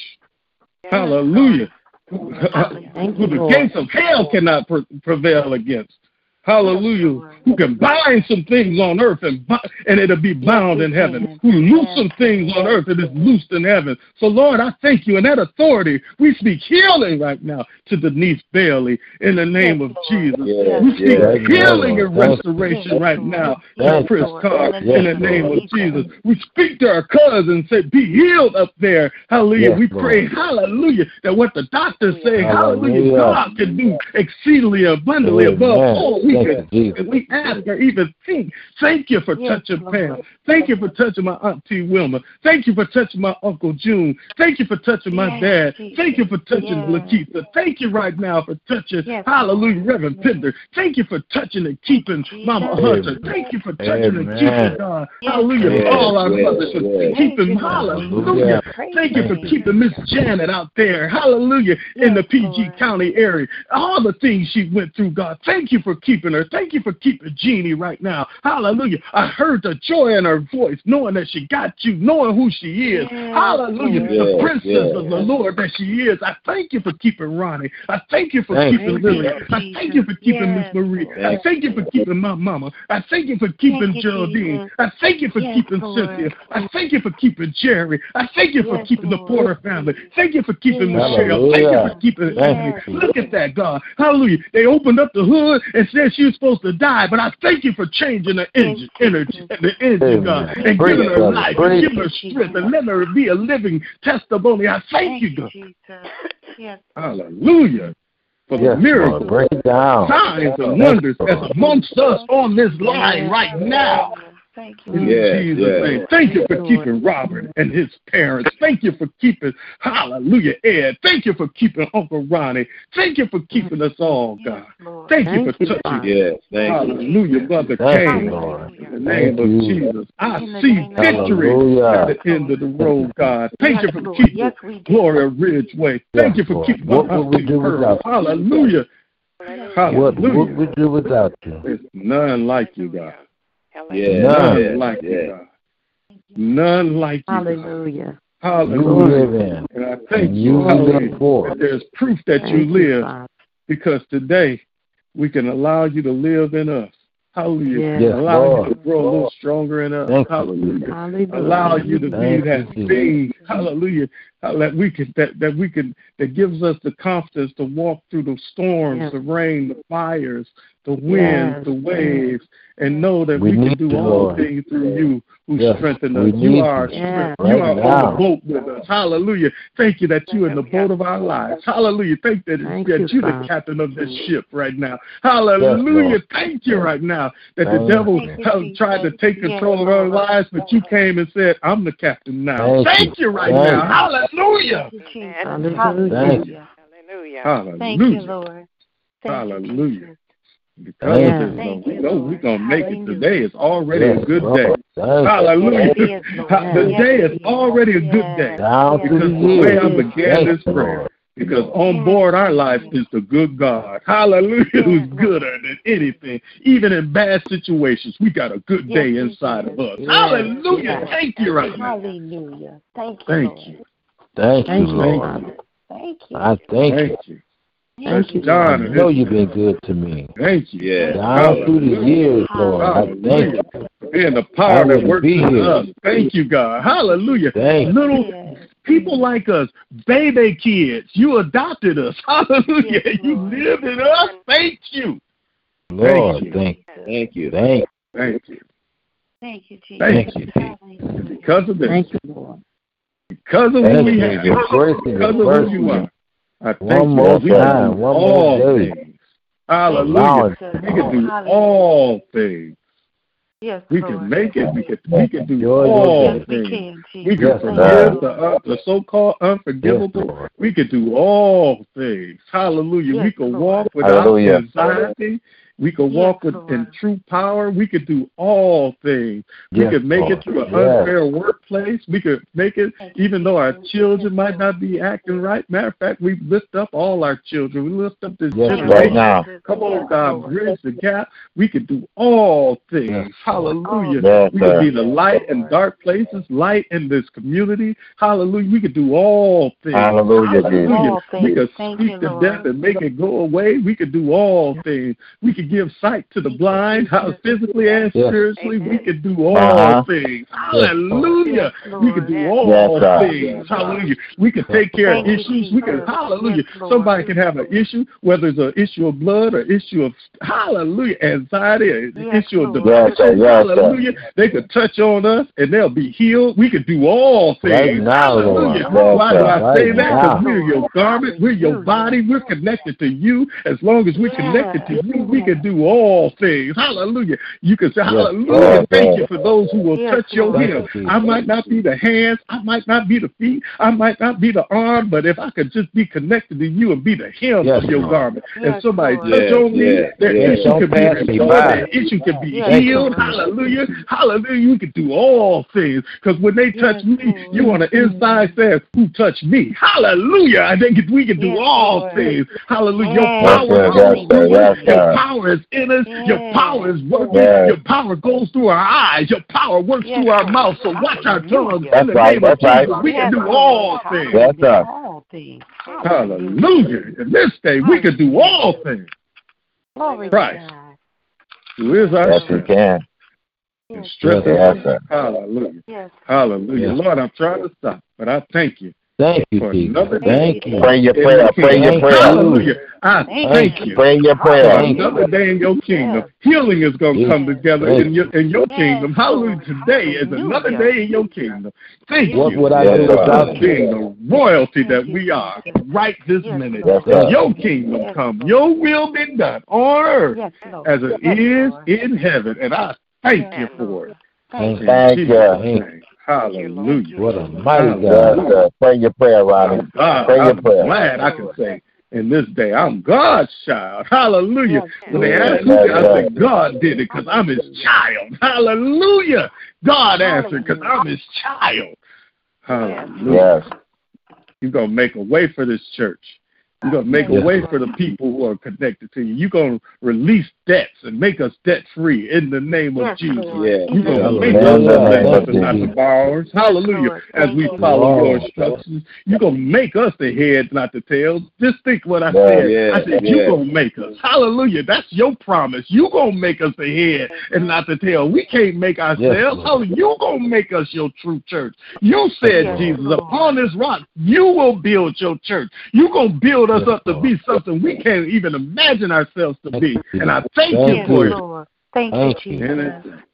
Hallelujah. Who the gates of hell cannot pre- prevail against. Hallelujah. Who can bind some things on earth and and it'll be bound in heaven. Who loose some things on earth and is loosed in heaven. So Lord, I thank you. In that authority, we speak healing right now to Denise Bailey in the name of Jesus. We speak healing and restoration right now to Chris. Carr in the name of Jesus. We speak to our cousin, and say, be healed up there. Hallelujah. We Lord. pray, hallelujah, that what the doctors say, hallelujah, Hallelujah. God can do exceedingly abundantly above all we Thank can you, and we ask or even think. Thank you for touching Pam. Thank you for touching my Auntie Wilma. Thank you for touching my Uncle June. Thank you for touching my dad. Thank you for touching Lakeitha. Thank you right now for touching, hallelujah, Reverend Pender. Thank you for touching and keeping Mama Amen. Hunter. Thank you for touching and keeping God. Hallelujah. Yes, all our yes, brothers and yes. keeping hallelujah. Hallelujah. Thank you for keeping Miss Janet out there. Hallelujah. In the PG County area. All the things she went through, God. Thank you for keeping her. Thank you for keeping Jeannie right now. Hallelujah. I heard the joy in her voice, knowing that she got you, knowing who she is. Hallelujah. the princess yes. of the Lord that she is. I thank you for keeping Ronnie. I thank you for Thank keeping you. Lily. I thank you for keeping Miss Marie. I thank you for keeping my mama. I thank you for keeping Geraldine. I thank you for keeping Cynthia. I thank you for keeping Jerry. I thank you for keeping the Porter family. Thank you for keeping Michelle. Thank you for keeping Thank Anthony. Look at that, God. Hallelujah. They opened up the hood and said she was supposed to die, but I thank you for changing the engine, energy, and the engine, God, and Preach, giving her brother. life, Preach. and giving her strength, and letting her be a living testimony. I thank you, God. Yes. Hallelujah. For Yes, the miracles, Lord. Break down. signs, and wonders Lord. that's amongst us on this line right now. Thank In Yes, Jesus' yes. name. Thank you for keeping Robert and his parents. Thank you for keeping, hallelujah, Ed. Thank you for keeping *laughs* Uncle Ronnie. Thank you for keeping us all, God. Thank you for you, touching. Father. Yes, thank you. Hallelujah, Mother Thank Kane. Lord. In the name Thank of you. Jesus. I In see victory Hallelujah. at the end of the road, God. Thank Yes, you for keeping Yes. Gloria Ridgeway. Thank Yes, you for Lord. keeping What my would we do without you? Hallelujah. What would we do without you? There's none like you, God. Yes, None. yes, like you. God. None like you. God. Hallelujah. You Hallelujah. live in. And I thank And you, you hallelujah, for. that there's proof that Thank you live Father. because today we can allow you to live in us. Hallelujah. Yes. Yes, allow Lord. you to grow a little stronger in us. Thank you. Hallelujah. Hallelujah. Allow you to be that thing, hallelujah, that we can that, that we can that gives us the confidence to walk through the storms, Yes. the rain, the fires, the wind, Yes. the waves, and know that We we, can do you, all Lord. things through you who Yes, strengthen we us. You are our strength. Right you are now. on the boat with us. Hallelujah. Thank you that you're in the boat of our lives. Hallelujah. Thank that, Thank that you, you're the captain of this ship right now. Hallelujah. Lord. Thank you right now that the devil you. has tried to take control of our lives, but you came and said, I'm the captain now. Thank Thank you. you right Thank now. Hallelujah. Thank you, Hallelujah. Hallelujah. Hallelujah. Hallelujah. Thank you, Lord. Thank Hallelujah. you, Jesus. Because Thank of you. this, Thank we you, know Lord. we're going to make it today. It's already Yes, a good Lord. day. Hallelujah. Yes, it *laughs* is, Lord. The day it is is. already a good day. Yes, Down yes, through the Because the way I began Thank this prayer. Lord. Because on board our life is the good God. Hallelujah. Who's Yes. gooder than anything. Even in bad situations, we got a good Yes, day inside do. of us. Yes. Hallelujah. Yes. Thank you right now. Hallelujah. Thank you, Thank you. Thank you, Thank you, Lord. Father. Thank you. I thank you. Thank you. Thank John I know you've been good to me. Thank you. Yes. Down through the years, Lord. I thank you. Being the I power that wouldn't works in us. Thank you, God. Hallelujah. Thank. Little Yes. people like us, baby kids, you adopted us. *laughs* Hallelujah. Yes, you Lord. lived in us. Thank you. Lord, you. thank Thank you. you. Thank Thank you. Thank you, Jesus. Thank you. Hallelujah. Because of this. Thank you, Lord. Because of who we have. Your grace and Because of who you are. I thank One more that we can time, do one all more day. things. Hallelujah. We can do Hallelujah. all things. Yes, We Lord. can make it. We can, we can do Joy, joy, all joy. Yes, we things. can, We can Yes, forgive you. the, uh, the so-called unforgivable. Lord. We can do all things. Hallelujah. we can Lord. walk without Hallelujah. anxiety. We can Yes, walk with in true power. We could do all things. We Yes, could make Lord. it through an Yes. unfair workplace. We could make it even though our children might not be acting right. Matter of fact, we lift up all our children. We lift up this Yes, generation. Right now. Come on, Yes, God, bridge the gap. We can do all things. Yes, Hallelujah. Yes, we can sir. be the light in dark places, light in this community. Hallelujah. We can do all things. Hallelujah, Hallelujah. All We things. can speak you, to Lord. death and make it go away. We can do all things. We can give sight to the blind, how physically and Yes. spiritually. We can do all Uh-huh. things. Hallelujah. Yes, We can do all Yes, things. Hallelujah. We can take care of issues. We can, hallelujah. Somebody can have an issue, whether it's an issue of blood or issue of, hallelujah, anxiety, an Yes, issue of Lord. Yes, sir. depression. Hallelujah. They could touch on us and they'll be healed. We can do all things. Right now, Hallelujah. Why do. I say Right that? Because we're your garment, we're your body, we're connected to you. As long as we're connected to you, we can do all things. Hallelujah. You can say, Hallelujah. Yes, Thank you for those who will Yes, touch your Lord. hem. You, I might not be the hands, I might not be the feet, I might not be the arm, but if I could just be connected to you and be the hem Yes, of your Lord. garment, and Yes, somebody Lord. touch Yes, on me, yes, their yes. issue Don't could be pass me restored, by. their issue could be Yes, healed. Hallelujah. Hallelujah. You can do all things. Because when they touch me, you on the mm-hmm. inside says, Who touched me? Hallelujah. I think we can do Yes, all Lord. things. Hallelujah. Yes, Your power sir. is Yes, sir. Your sir. Power is in us. Your power is working. Yes. Your power goes through our eyes. Your power works Yes, through our Lord. mouth. So watch our tongues That's in the right, name of that's right. Jesus. We can do all things. Yes, sir. All things. Hallelujah. In this day, we can do all things. Glory Christ. to God. Who is our Yes, you strength can. and strength Yes, Hallelujah. Yes. Hallelujah. Yes. Lord, I'm trying to stop, but I thank you Thank you, Jesus. another. Thank you. Pray your prayer. Pray your prayer. Hallelujah. I thank you. Pray your prayer. Another day in your kingdom. Healing is going to come together in your in your kingdom. Hallelujah. Today is another day in your kingdom. Thank What you would I do without being the royalty that we are right this minute. Your kingdom come. Your will be done on earth as it is in heaven. And I thank you for it. Thank In Thank you. Name. Hallelujah. What a mighty Yes, God. sir. Pray your prayer, Ronnie. God, Pray your I'm prayer. glad I can say in this day, I'm God's child. Hallelujah. When they Yes, ask me, I yes. say, God did it because I'm his child. Hallelujah. God answered because I'm his child. Hallelujah. Yes. You're going to make a way for this church. You're going to make a Yes. way for the people who are connected to you. You're going to release debts and make us debt free in the name of Jesus. Yeah. You're going to Hallelujah. make us the Hallelujah. lenders not the borrowers. Hallelujah. As we follow your instructions, you're going to make us the heads, not the tails. Just think what I said. yeah, I said, yeah. you're going to make us. Hallelujah. That's your promise. You're going to make us the head and not the tail. We can't make ourselves. Lord. Hallelujah. You're going to make us your true church. You said, Jesus, upon this rock, you will build your church. You're going to build us up to be something we can't even imagine ourselves to be. And I thank Thank you for you. it. Lord. Thank you, Thank you. Jesus. And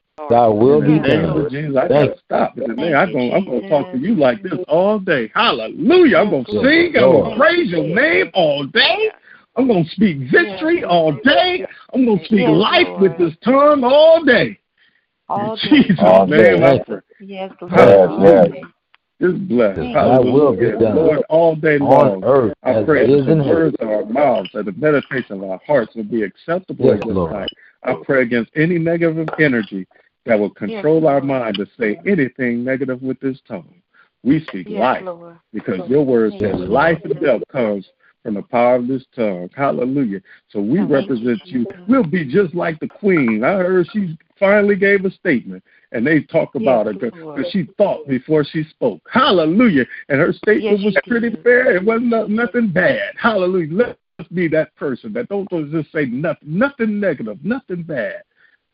will be in the done. Jesus, I Thank gotta stop it today. I'm gonna I'm gonna talk to you like this all day. Hallelujah. I'm gonna sing, I'm gonna praise your name all day. I'm gonna speak victory all day. I'm gonna speak life with this tongue all day. All In day. Jesus' All name I day. pray. Yes, Lord. Yes, yes. Just bless. Yes, thy will be Hallelujah. done. Lord, all day long. Earth I pray it that is in the words of our mouths and the meditation of our hearts will be acceptable Yes, in your Lord. sight. I pray against any negative energy that will control our mind to say anything negative with this tongue. We speak Yes, life Lord. because your word Yes, says Lord. life and death comes from the power of this tongue. Hallelujah. So we represent you. We'll be just like the queen. I heard she finally gave a statement and they talk about Yes, her Lord. because she thought before she spoke. Hallelujah. And her statement Yes, was pretty did. fair. It wasn't nothing bad. Hallelujah. Let us be that person that don't just say nothing, nothing negative, nothing bad,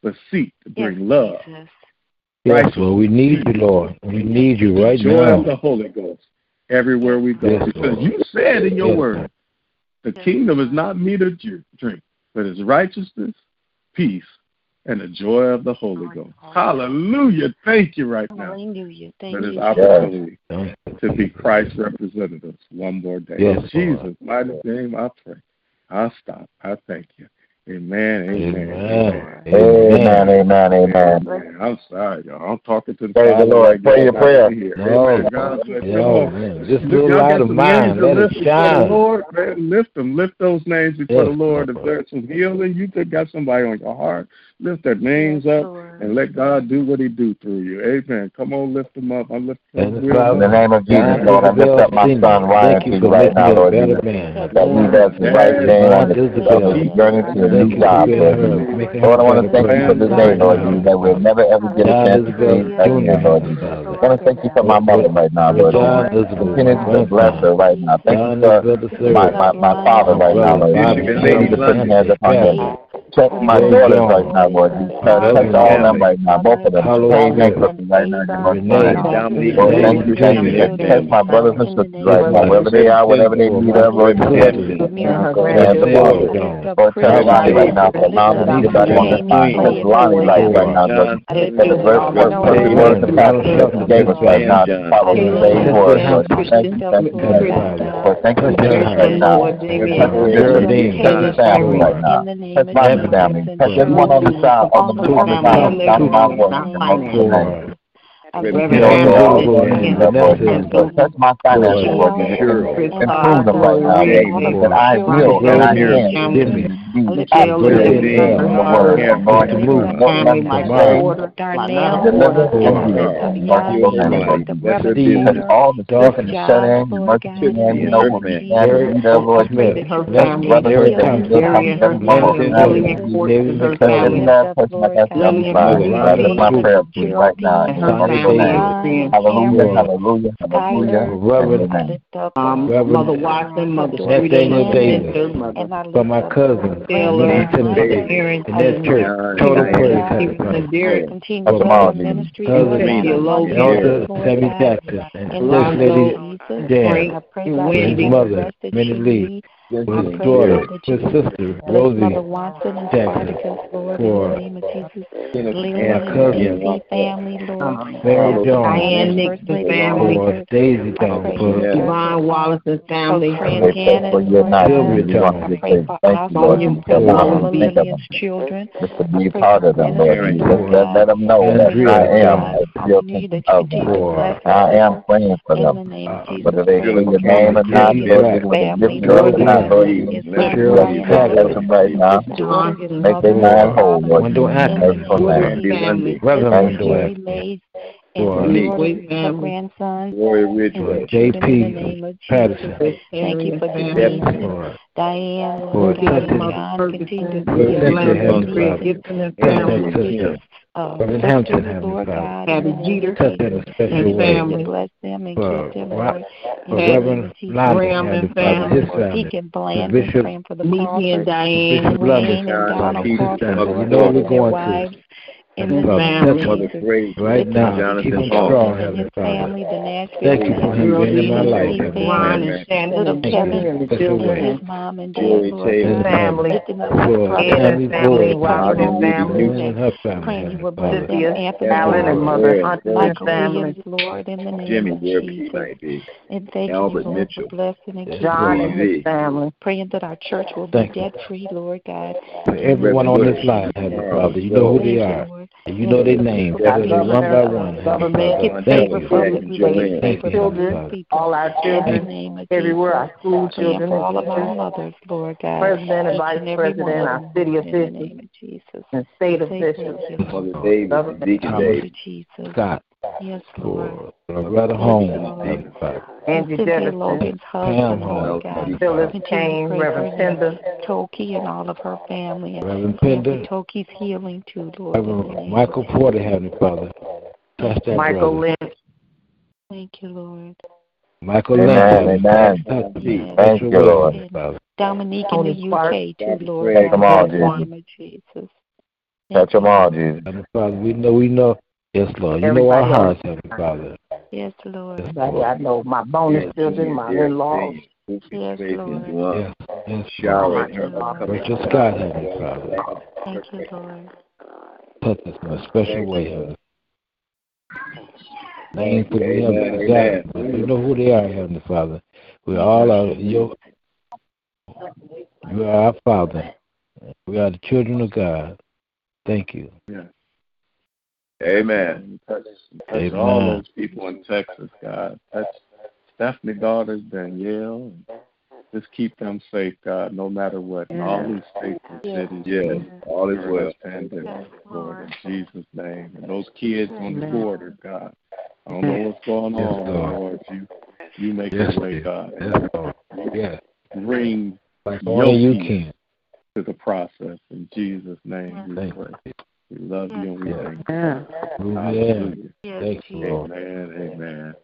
but seek to Yes, bring love, Jesus. Yes, Lord. We need you, Lord. We need you right joy of the. Holy Ghost everywhere we go. Yes, because Lord. you said in your Yes, word, Lord. the kingdom is not meat or drink, but it's righteousness, peace, and the joy of the Holy Ghost. Hallelujah. Thank you right now Hallelujah. Thank for this you. opportunity Thank you. to be Christ's representatives one more day. Yes, In Jesus' mighty name, I pray. I'll stop. I thank you. Amen. Amen. Amen. Amen, amen, amen. Amen. I'm sorry, y'all. I'm talking to the Praise the Father Lord. Pray y'all your prayer. here. No. Amen. God bless you. Come Yo, on. man. Just Look, little y'all light got of some mine. Let it lift before the shine. Lord, man. Lift them. Lift those names before Yes, the Lord. If there's some healing, you could got somebody on your heart. Lift their names Yes, up Lord. and let God do what He do through you. Amen. Come on, lift them up. I'm lifting them the real Father, In the name of Jesus, Lord, I lift up my son Ryan thank to you you for right making now, me a Lord better man. That he does the right thing on his, journey to a Thank new you for job, being Lord her, Jesus. Lord, I want to thank you for person. this day, Lord Jesus, that we'll never ever get a John chance to Isabel see again, Jr., Lord Jesus. I want to thank you for my mother right now, For Lord John Continue to bless her right now. Thank you for Isabel the third. my, my, my father right now, Brother Lord Bobby Jesus. Continue to put your hands Anthony upon Gavin. Them. Touch my Joe daughters Jones. right now, Lord Jesus. Touch, touch Reverend all of them Gavin. right now, both of them. Carlos Pain Smith. Nicholson right now, in your Renee. name. Dominique Lord, Davis thank you, thank you. Jr. Touch, touch my brothers and sisters right now, wherever they are, whatever they need of, Lord Jesus. Hands Father. Lord, touch Lonnie right now, for allowing him to get back on this line. Touch Lonnie life right now, Lord. Let the verse, verse, perfect word to pass that you gave us right now to follow the same word, Lord. Thank you, thank you, thank you. Lord, thank you for Dennis right now. Touch the bishop, touch the family right now. Touch my family. Touch everyone on the side, on the, line, down in my voice, the. Touch my finances, Lord. Improve them right now. That I will and I can be absolutely in the word, Lord. No nothing to say. Deliver and Touch all the and the shut in, the man, you know what we stand in need of, Lord and sisters, everyone who's family. Touch every last person that has to be found. I lift my prayer right now. In Hallelujah, hallelujah, hallelujah. Reverend, um, Mother Watson, Mother Nathaniel Davis, for my cousin, Taylor, Tennessee, Aaron, in that church. Total praise, Heavenly Father. Derek, For my cousin, Elder Sammy Jackson, and First Lady Jan, for his mother, Minnie Lee, for his daughter, his sister, Rosie Jackson, for my cousin, Mary Diane Jones, Nixon family, for Daisy Jones, for Yvonne Wallace's family, for your night. Sylvia We want Jones, to say thank you, Lord, Sonia for allowing them to think of Lillian's children. just to be part of them, Lord. Jesus. Let, let them know that I am still thinking of them. I am praying for them. Whether they see your name or not, Lord, whether they give you or not, Lord, you touch them right now. Make their mind whole, Lord. Wendell Atkins, From that. Reverend Thank you. Wendell Atkins, for her grandson. for JP Patterson, Thank you for Yes, Denise, Lord. Diane, For Lord God, touching John, continue to for be touching a Heavenly blessing. Father. Touch that sister. Uh, Reverend Hampton, Heavenly Father. Abby Jeter, Touch her in a special way. bless them and keep them, Ra- Lord. for In the name Reverend of Graham and Heavenly Father, his For family. Deacon Bland, Bishop, praying for the Miki and Diane, Bishop Wayne Lovett, and Donald Jesus Crawford, family. Know and we're their going wives. Through. In the Heavenly name Father, of touch Jesus. him right now. Keep him strong, Heavenly Father. Family, Thank you for him being in my life, Heavenly Ron Father. and Shannon Little and Thank you Kevin Junior and the children his mom and dad, Joey Lord family, lifting up For my brother, Ed Tammy and family, Boyd, Robert and family, Lynn and her family, praying you Heavenly will bless them, Anthony, Allen and Mother Hunter and Michael family, Lord, in the name of Jesus. And thank Albert you, Lord, Mitchell. for blessing and John and his family. Praying that our church will be Thank debt free, Lord God. For everyone on this line, Heavenly Father, you know who they are. And you know their names. You one by one, Heavenly government, Father. Thank you. favor Related Thank you, children, Father. all our children, everywhere, our school children for all of our teachers, mothers, Lord God. president and vice and every one president, our city Lord, in the officials, name of Jesus. and state officials, thank you, Mother Lord. Davis, government, Deacon Thomas Thank Davis. you, Jesus. Scott, Yes, Lord. for Loretta Holmes, Heavenly Father. Andrew Cynthia Jefferson, Logan's Pam husband, Holmes, Lord God. Heavenly Phyllis Father. Continue to Kane, Reverend Pender, Toki and all of her family Reverend Pender, Toki's healing too, Lord. Reverend Michael Porter, Heavenly Father. Touch that Michael brother. Lynch, Thank you, Lord. Michael Amen, Lynch, Heavenly amen. Father. Touch him. Yes. Thank you, way, Lord. Father. Dominique in the Clark, UK too, Lord. Take them all, Jesus. name of Jesus. Touch them all, Jesus. Heavenly Father, we know, we know. Yes, Lord. You know our Everybody hearts, Heavenly Father. Yes, Lord. Yes, everybody I know, my bonus children, my in-laws, Yes, Lord. Yes, yes, Shower Lord. in her. Rachel Scott, Heavenly Father. Thank you, Lord. Touch us in a special way, Heavenly Names that we Amen, haven't forgotten, but you know who they are, Heavenly Father. We all are your. You are our Father. We are the children of God. Thank you. Yeah. Amen. Touch, touch Amen. all those people in Texas, God. Touch Stephanie daughters, Danielle. Just keep them safe, God, no matter what. In all these states and cities. Yes, all is well. this pandemic, Lord, in Jesus' name. And those kids on the Amen. border, God. I don't know what's going Yes, on, but Lord. Lord, you you make Yes, a way. God. Yes, Lord. Yes. Bring Like your only you peace can. to the process. In Jesus' name we Thank pray. We love you and we Yes. thank you. yeah. Hallelujah. Hallelujah. Yes, Thank you, Jesus. Lord. Amen, amen.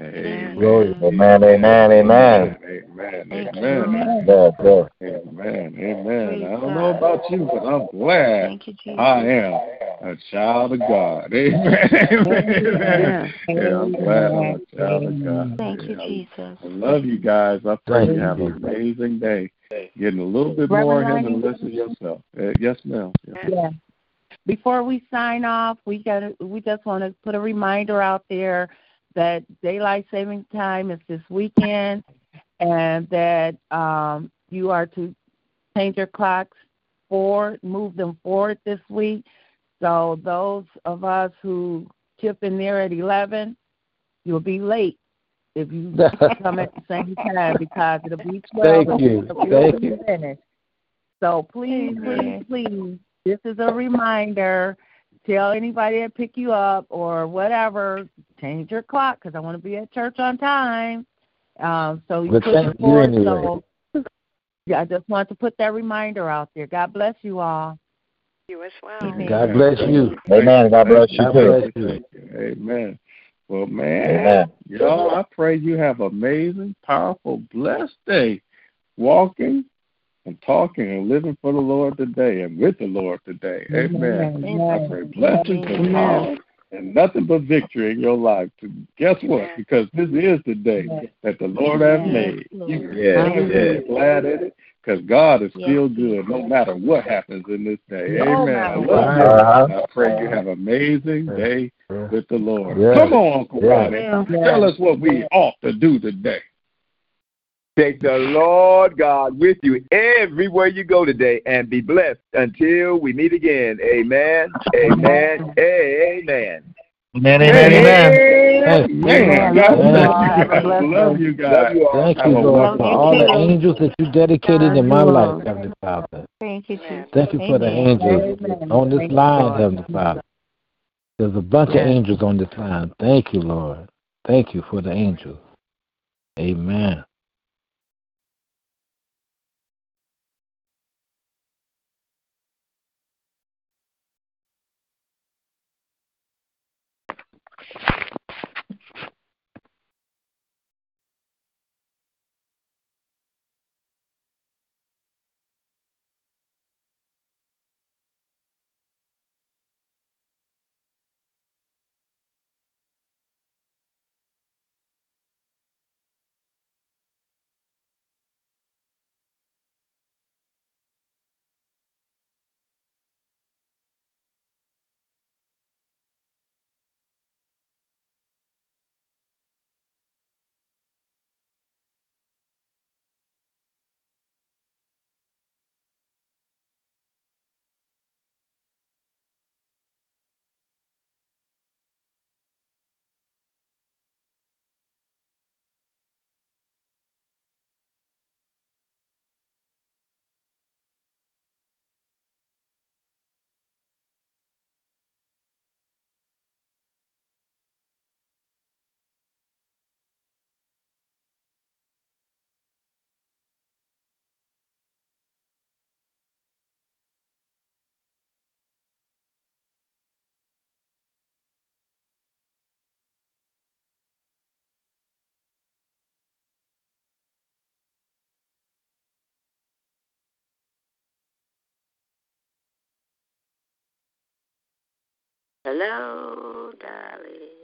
Amen. Glory. Amen, amen, amen. Amen. Thank you, Amen. Yes, yes. Amen. Amen. Praise I don't God. know about you, but I'm glad Thank you, Jesus. I am a child of God. Amen. Amen. Yeah, I'm glad I'm a child of God. Thank you, Yeah. Jesus. I love you guys. I pray Thank you you, have an Jesus. amazing day. Getting a little bit more of Reverend him and Lonnie? listen yourself. Uh, yes, ma'am. Yes. Yeah. Before we sign off, we got we just want to put a reminder out there that daylight saving time is this weekend, and that um, you are to change your clocks forward, move them forward this week. So those of us who tip in there at eleven, you'll be late if you *laughs* come at the same time because it'll be twelve. Thank you. and we'll Thank be you. finished. So please, please, please, this is a reminder. Tell anybody that pick you up or whatever, change your clock because I want to be at church on time. Um, so you Well, push thank it you forward. anyway. So yeah, I just want to put that reminder out there. God bless you all. You as well. Amen. God bless you. Amen. God bless you God bless you. You. Amen. Well, man, y'all, I pray you have amazing, powerful, blessed day walking and talking and living for the Lord today and with the Lord today. Amen. Amen. I pray blessings and power and nothing but victory in your life. To guess what? Because this is the day that the Lord has made. You Yeah, can yeah. be glad in it because God is still good no matter what happens in this day. No Amen. I love you. Uh-huh. I pray you have an amazing day with the Lord. Yeah. Come on, Uncle Yeah. Ronnie. Yeah. Tell us what we ought to do today. Take the Lord God with you everywhere you go today and be blessed until we meet again. Amen. Amen. Amen. Amen, amen, amen. Man, God bless you guys. Love you guys. Love you all. Thank Have you, a Lord, for wonderful all the day. angels that you dedicated in my life, Heavenly Father. Thank you, Jesus. Thank you for the angels on this line, Heavenly Father. There's a bunch of angels on this line. Thank you, Lord. Thank you for the angels. Amen. Hello, darling.